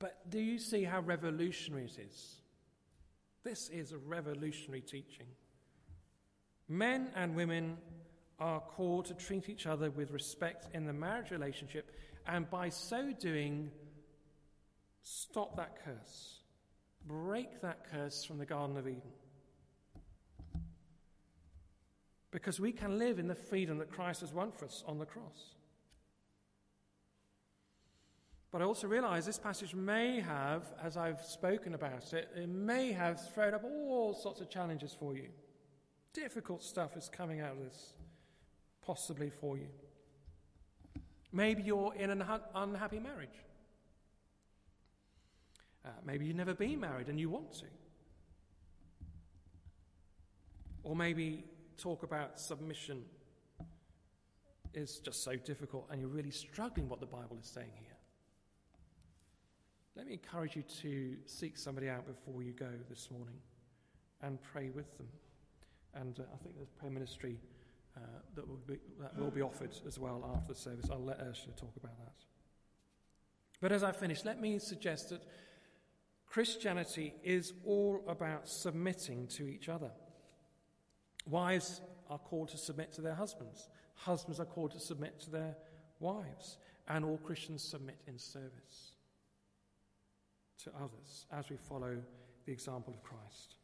But do you see how revolutionary it is? This is a revolutionary teaching. Men and women are called to treat each other with respect in the marriage relationship, and by so doing, stop that curse. Break that curse from the Garden of Eden. Because we can live in the freedom that Christ has won for us on the cross. But I also realize this passage may have, as I've spoken about it, it may have thrown up all sorts of challenges for you. Difficult stuff is coming out of this, possibly for you. Maybe you're in an unhappy marriage. Uh, maybe you've never been married and you want to. Or maybe talk about submission is just so difficult and you're really struggling what the Bible is saying here. Let me encourage you to seek somebody out before you go this morning and pray with them. And uh, I think there's prayer ministry uh, that, will be, that will be offered as well after the service. I'll let Ursula talk about that. But as I finish, let me suggest that Christianity is all about submitting to each other. Wives are called to submit to their husbands, husbands are called to submit to their wives, and all Christians submit in service to others as we follow the example of Christ.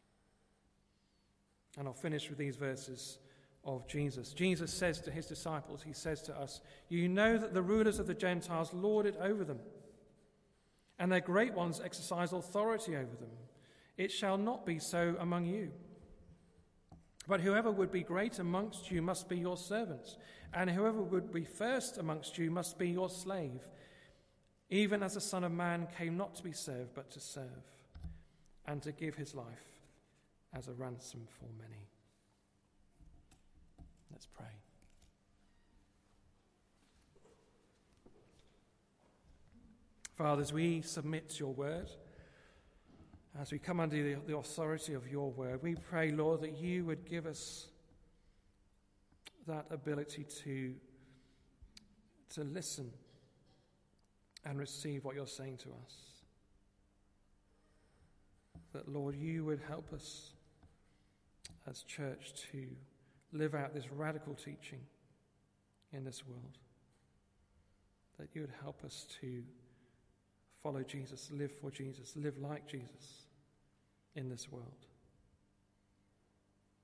And I'll finish with these verses of Jesus. Jesus says to his disciples, He says to us, You know that the rulers of the Gentiles lord it over them, and their great ones exercise authority over them. It shall not be so among you. But whoever would be great amongst you must be your servant, and whoever would be first amongst you must be your slave, even as the Son of Man came not to be served, but to serve, and to give his life as a ransom for many. Let's pray. Fathers, we submit to your word. As we come under the, the authority of your word, we pray, Lord, that you would give us that ability to, to listen and receive what you're saying to us. That, Lord, you would help us as church to live out this radical teaching in this world. That you would help us to follow Jesus, live for Jesus, live like Jesus in this world.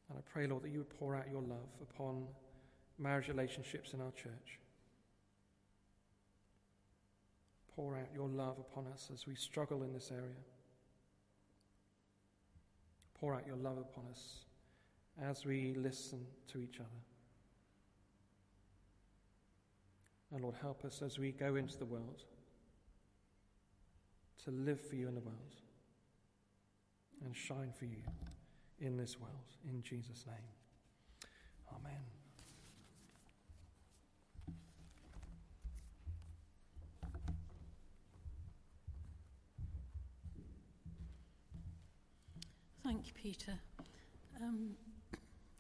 And I pray, Lord, that you would pour out your love upon marriage relationships in our church. Pour out your love upon us as we struggle in this area. Pour out your love upon us as we listen to each other. And Lord, help us as we go into the world to live for you in the world and shine for you in this world. In Jesus' name. Amen. Thank you, Peter. Um,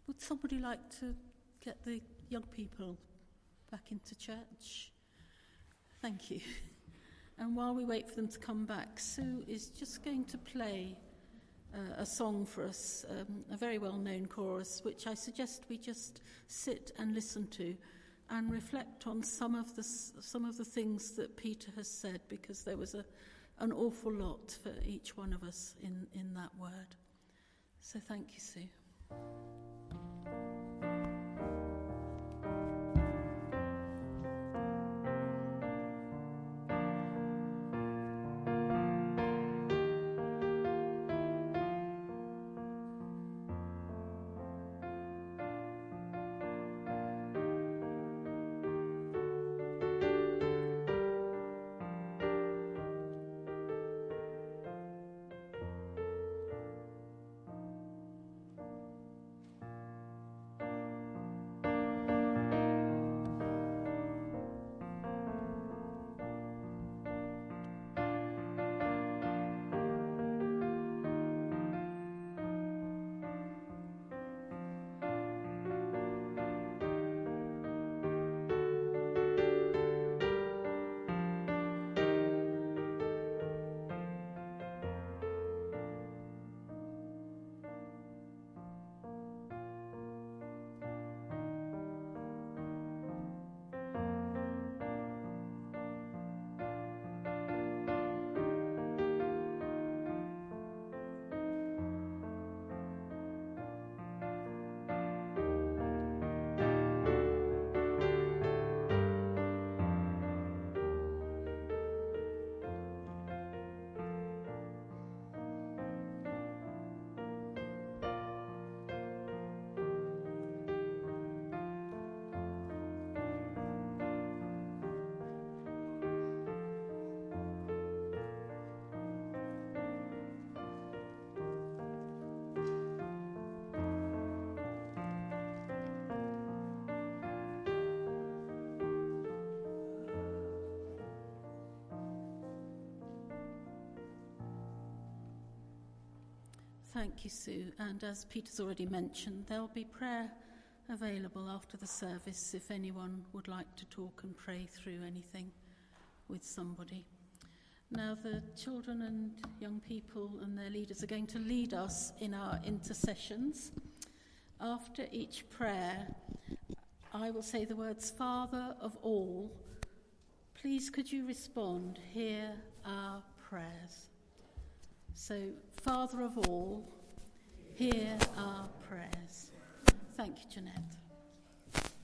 would somebody like to get the young people back into church? Thank you. And while we wait for them to come back, Sue is just going to play uh, a song for us, um, a very well known chorus, which I suggest we just sit and listen to and reflect on some of the, some of the things that Peter has said, because there was a, an awful lot for each one of us in, in that word. So thank you, Sue. Thank you, Sue. And as Peter's already mentioned, there'll be prayer available after the service if anyone would like to talk and pray through anything with somebody. Now, the children and young people and their leaders are going to lead us in our intercessions. After each prayer, I will say the words, Father of all. Please, could you respond? Hear our prayers. So, Father of all, hear our prayers. Thank you, Jeanette.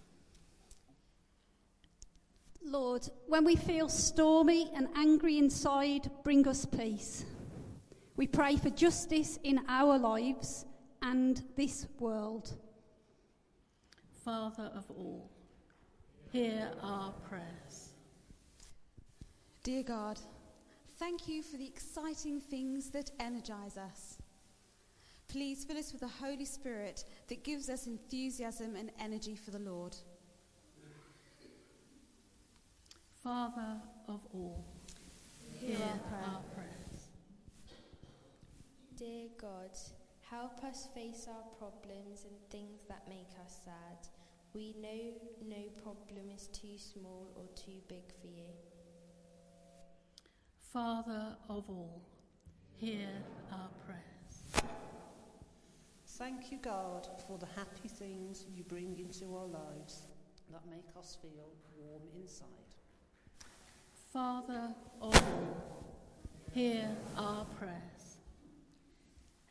Lord, when we feel stormy and angry inside, bring us peace. We pray for justice in our lives and this world. Father of all, hear our prayers. Dear God, Thank you for the exciting things that energize us. Please fill us with the Holy Spirit that gives us enthusiasm and energy for the Lord. Father of all, hear, hear our, our prayers. Dear God, help us face our problems and things that make us sad. We know no problem is too small or too big for you. Father of all, hear our prayers. Thank you, God, for the happy things you bring into our lives that make us feel warm inside. Father of all, hear our prayers.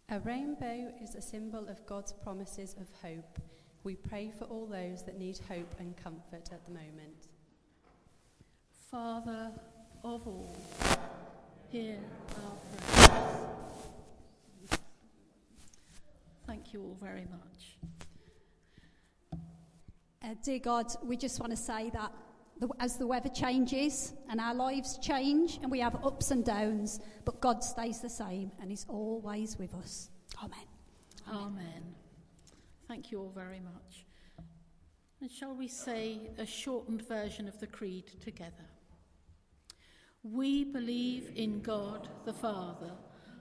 A rainbow is a symbol of God's promises of hope. We pray for all those that need hope and comfort at the moment. Father of all, hear our prayers. Thank you all very much. Uh, dear God, we just want to say that the, as the weather changes and our lives change and we have ups and downs, but God stays the same and is always with us. Amen. Amen. Amen. Thank you all very much. And shall we say a shortened version of the creed together? We believe in God the Father,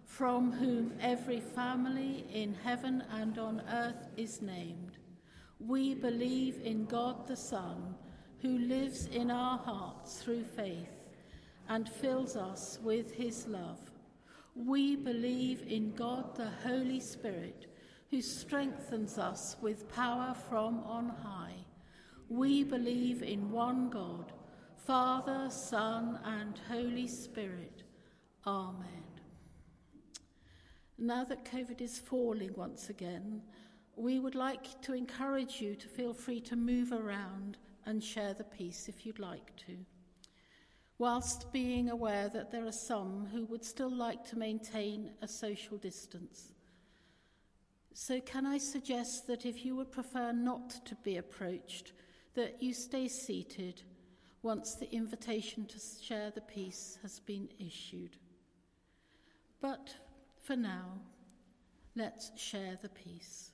from whom every family in heaven and on earth is named. We believe in God the Son, who lives in our hearts through faith and fills us with his love. We believe in God the Holy Spirit, who strengthens us with power from on high. We believe in one God, Father, Son, and Holy Spirit. Amen. Now that COVID is falling once again, we would like to encourage you to feel free to move around and share the peace if you'd like to, whilst being aware that there are some who would still like to maintain a social distance. So, can I suggest that if you would prefer not to be approached, that you stay seated once the invitation to share the peace has been issued? But for now, let's share the peace.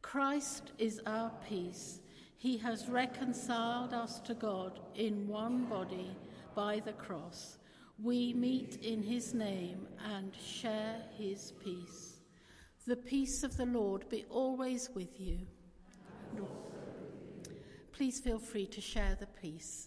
Christ is our peace. He has reconciled us to God in one body by the cross. We meet in his name and share his peace. The peace of the Lord be always with you. Please feel free to share the piece.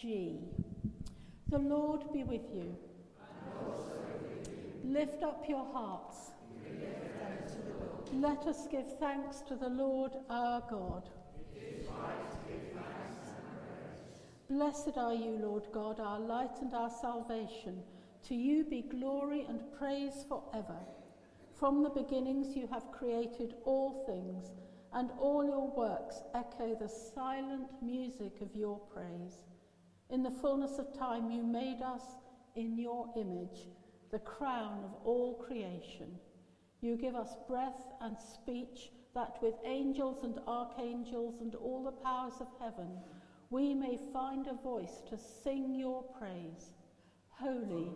G. The Lord be with you. Lift up your hearts. Let us give thanks to the Lord our God. Blessed are you, Lord God, our light and our salvation. To you be glory and praise forever. From the beginnings you have created all things, and all your works echo the silent music of your praise. In the fullness of time, you made us in your image, the crown of all creation. You give us breath and speech that with angels and archangels and all the powers of heaven we may find a voice to sing your praise. Holy,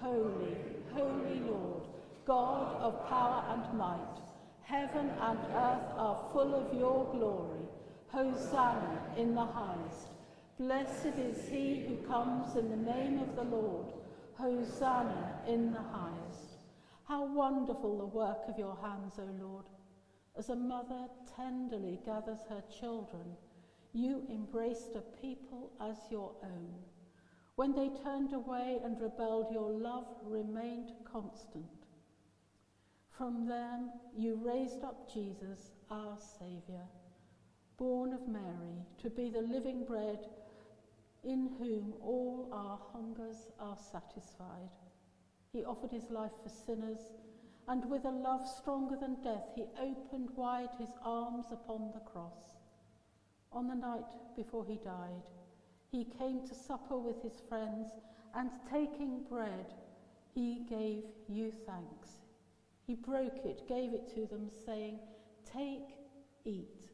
holy, holy Lord, God of power and might, heaven and earth are full of your glory. Hosanna in the highest. Blessed is he who comes in the name of the Lord. Hosanna in the highest. How wonderful the work of your hands, O Lord. As a mother tenderly gathers her children, you embraced a people as your own. When they turned away and rebelled, your love remained constant. From them, you raised up Jesus, our Saviour, born of Mary, to be the living bread in whom all our hungers are satisfied. He offered his life for sinners, and with a love stronger than death, he opened wide his arms upon the cross. On the night before he died, he came to supper with his friends, and taking bread, he gave you thanks. He broke it, gave it to them, saying, Take, eat.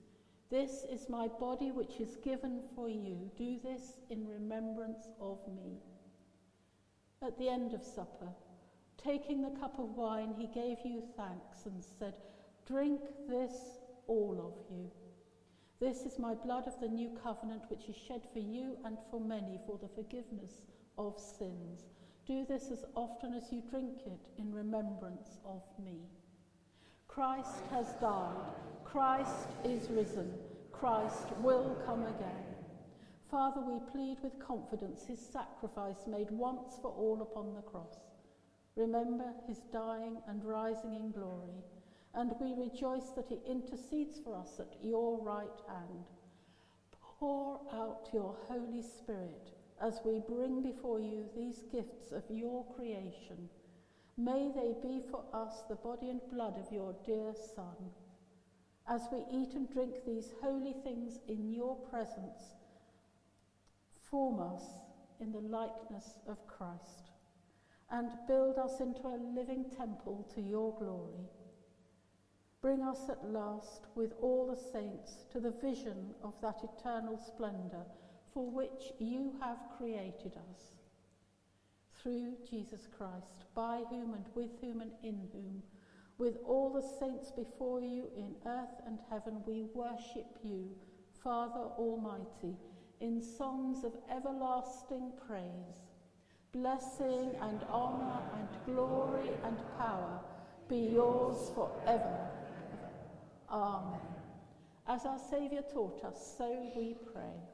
This is my body which is given for you. Do this in remembrance of me. At the end of supper, taking the cup of wine, he gave you thanks and said, Drink this, all of you. This is my blood of the new covenant, which is shed for you and for many for the forgiveness of sins. Do this as often as you drink it in remembrance of me. Christ has died. Christ is risen. Christ will come again. Father, we plead with confidence his sacrifice made once for all upon the cross. Remember his dying and rising in glory and we rejoice that he intercedes for us at your right hand. Pour out your Holy Spirit as we bring before you these gifts of your creation. May they be for us the body and blood of your dear Son. As we eat and drink these holy things in your presence, form us in the likeness of Christ and build us into a living temple to your glory. Bring us at last with all the saints to the vision of that eternal splendour for which you have created us. Through Jesus Christ, by whom and with whom and in whom, with all the saints before you in earth and heaven, we worship you, Father Almighty, in songs of everlasting praise. Blessing and honour and glory and power be yours forever. Amen. As our Saviour taught us, so we pray.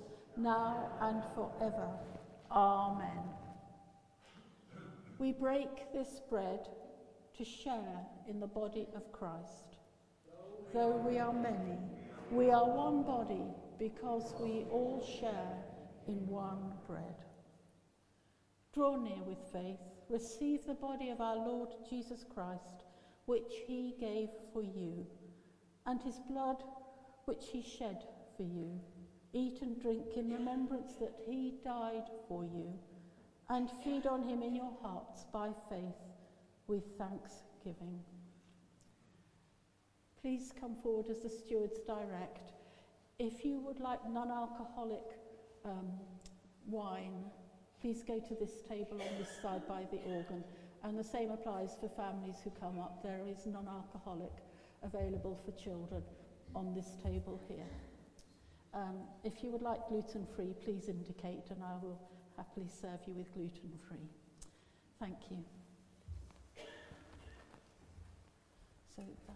now and forever. Amen. We break this bread to share in the body of Christ. Though we are many, we are one body because we all share in one bread. Draw near with faith receive the body of our Lord Jesus Christ, which he gave for you, and his blood, which he shed for you. Eat and drink in remembrance that he died for you, and feed on him in your hearts by faith with thanksgiving. Please come forward as the stewards direct. If you would like non alcoholic um, wine, please go to this table on this side by the organ. And the same applies for families who come up. There is non-alcoholic available for children on this table here. Um, if you would like gluten-free, please indicate and I will happily serve you with gluten-free. Thank you. So that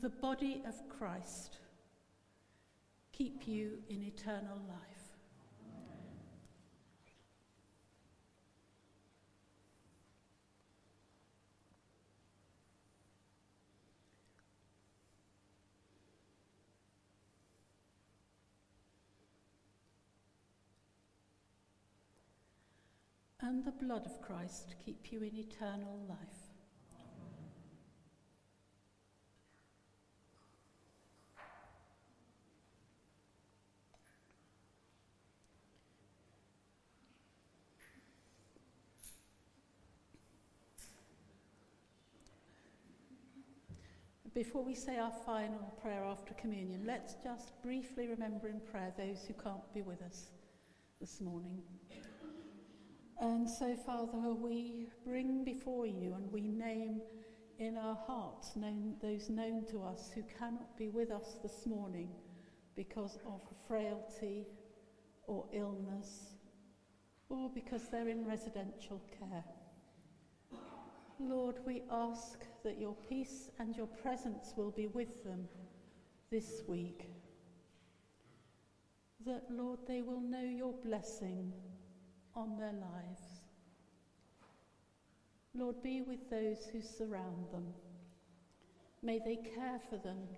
the body of Christ keep you in eternal life. and the blood of Christ keep you in eternal life. Before we say our final prayer after communion, let's just briefly remember in prayer those who can't be with us this morning. And so, Father, we bring before you and we name in our hearts known, those known to us who cannot be with us this morning because of frailty or illness or because they're in residential care. Lord, we ask that your peace and your presence will be with them this week. That, Lord, they will know your blessing on their lives. Lord, be with those who surround them. May they care for them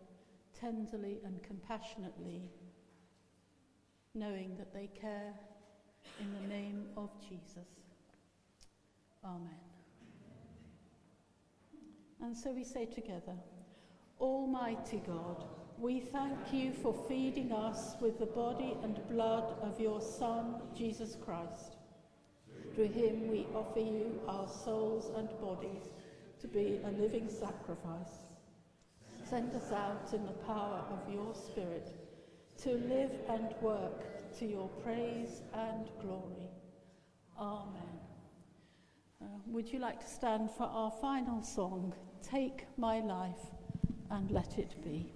tenderly and compassionately, knowing that they care in the name of Jesus. Amen. And so we say together, Almighty God, we thank you for feeding us with the body and blood of your Son, Jesus Christ. Through him we offer you our souls and bodies to be a living sacrifice. Send us out in the power of your Spirit to live and work to your praise and glory. Amen. Uh, would you like to stand for our final song, Take My Life and Let It Be?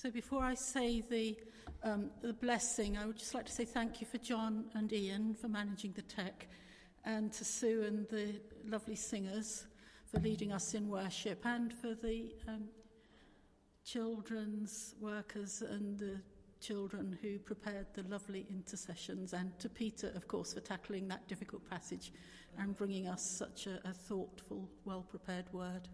So before I say the, um, the blessing, I would just like to say thank you for John and Ian for managing the tech, and to Sue and the lovely singers for leading us in worship, and for the um, children's workers and the children who prepared the lovely intercessions, and to Peter, of course, for tackling that difficult passage and bringing us such a, a thoughtful, well prepared word.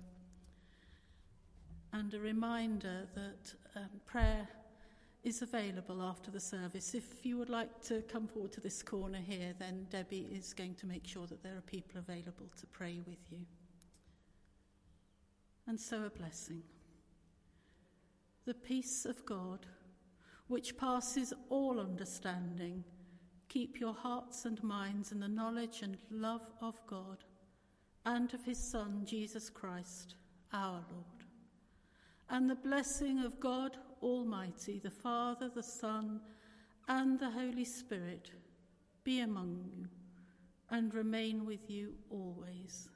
And a reminder that um, prayer is available after the service. If you would like to come forward to this corner here, then Debbie is going to make sure that there are people available to pray with you. And so a blessing. The peace of God, which passes all understanding, keep your hearts and minds in the knowledge and love of God and of his Son, Jesus Christ, our Lord. And the blessing of God Almighty, the Father, the Son, and the Holy Spirit be among you and remain with you always.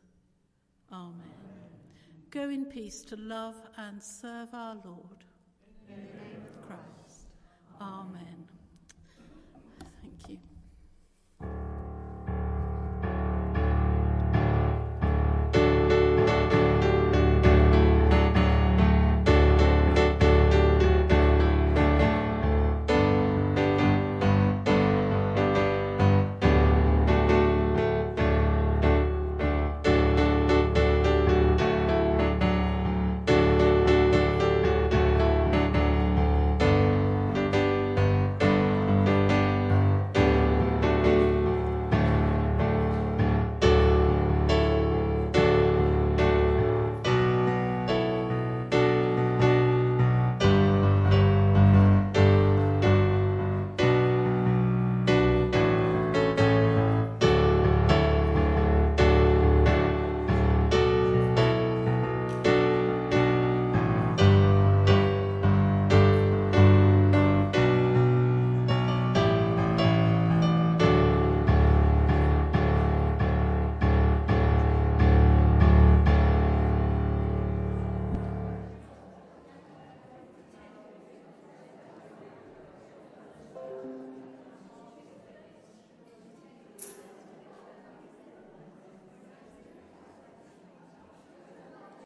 Amen. Go in peace to love and serve our Lord. In the name of Christ. Amen.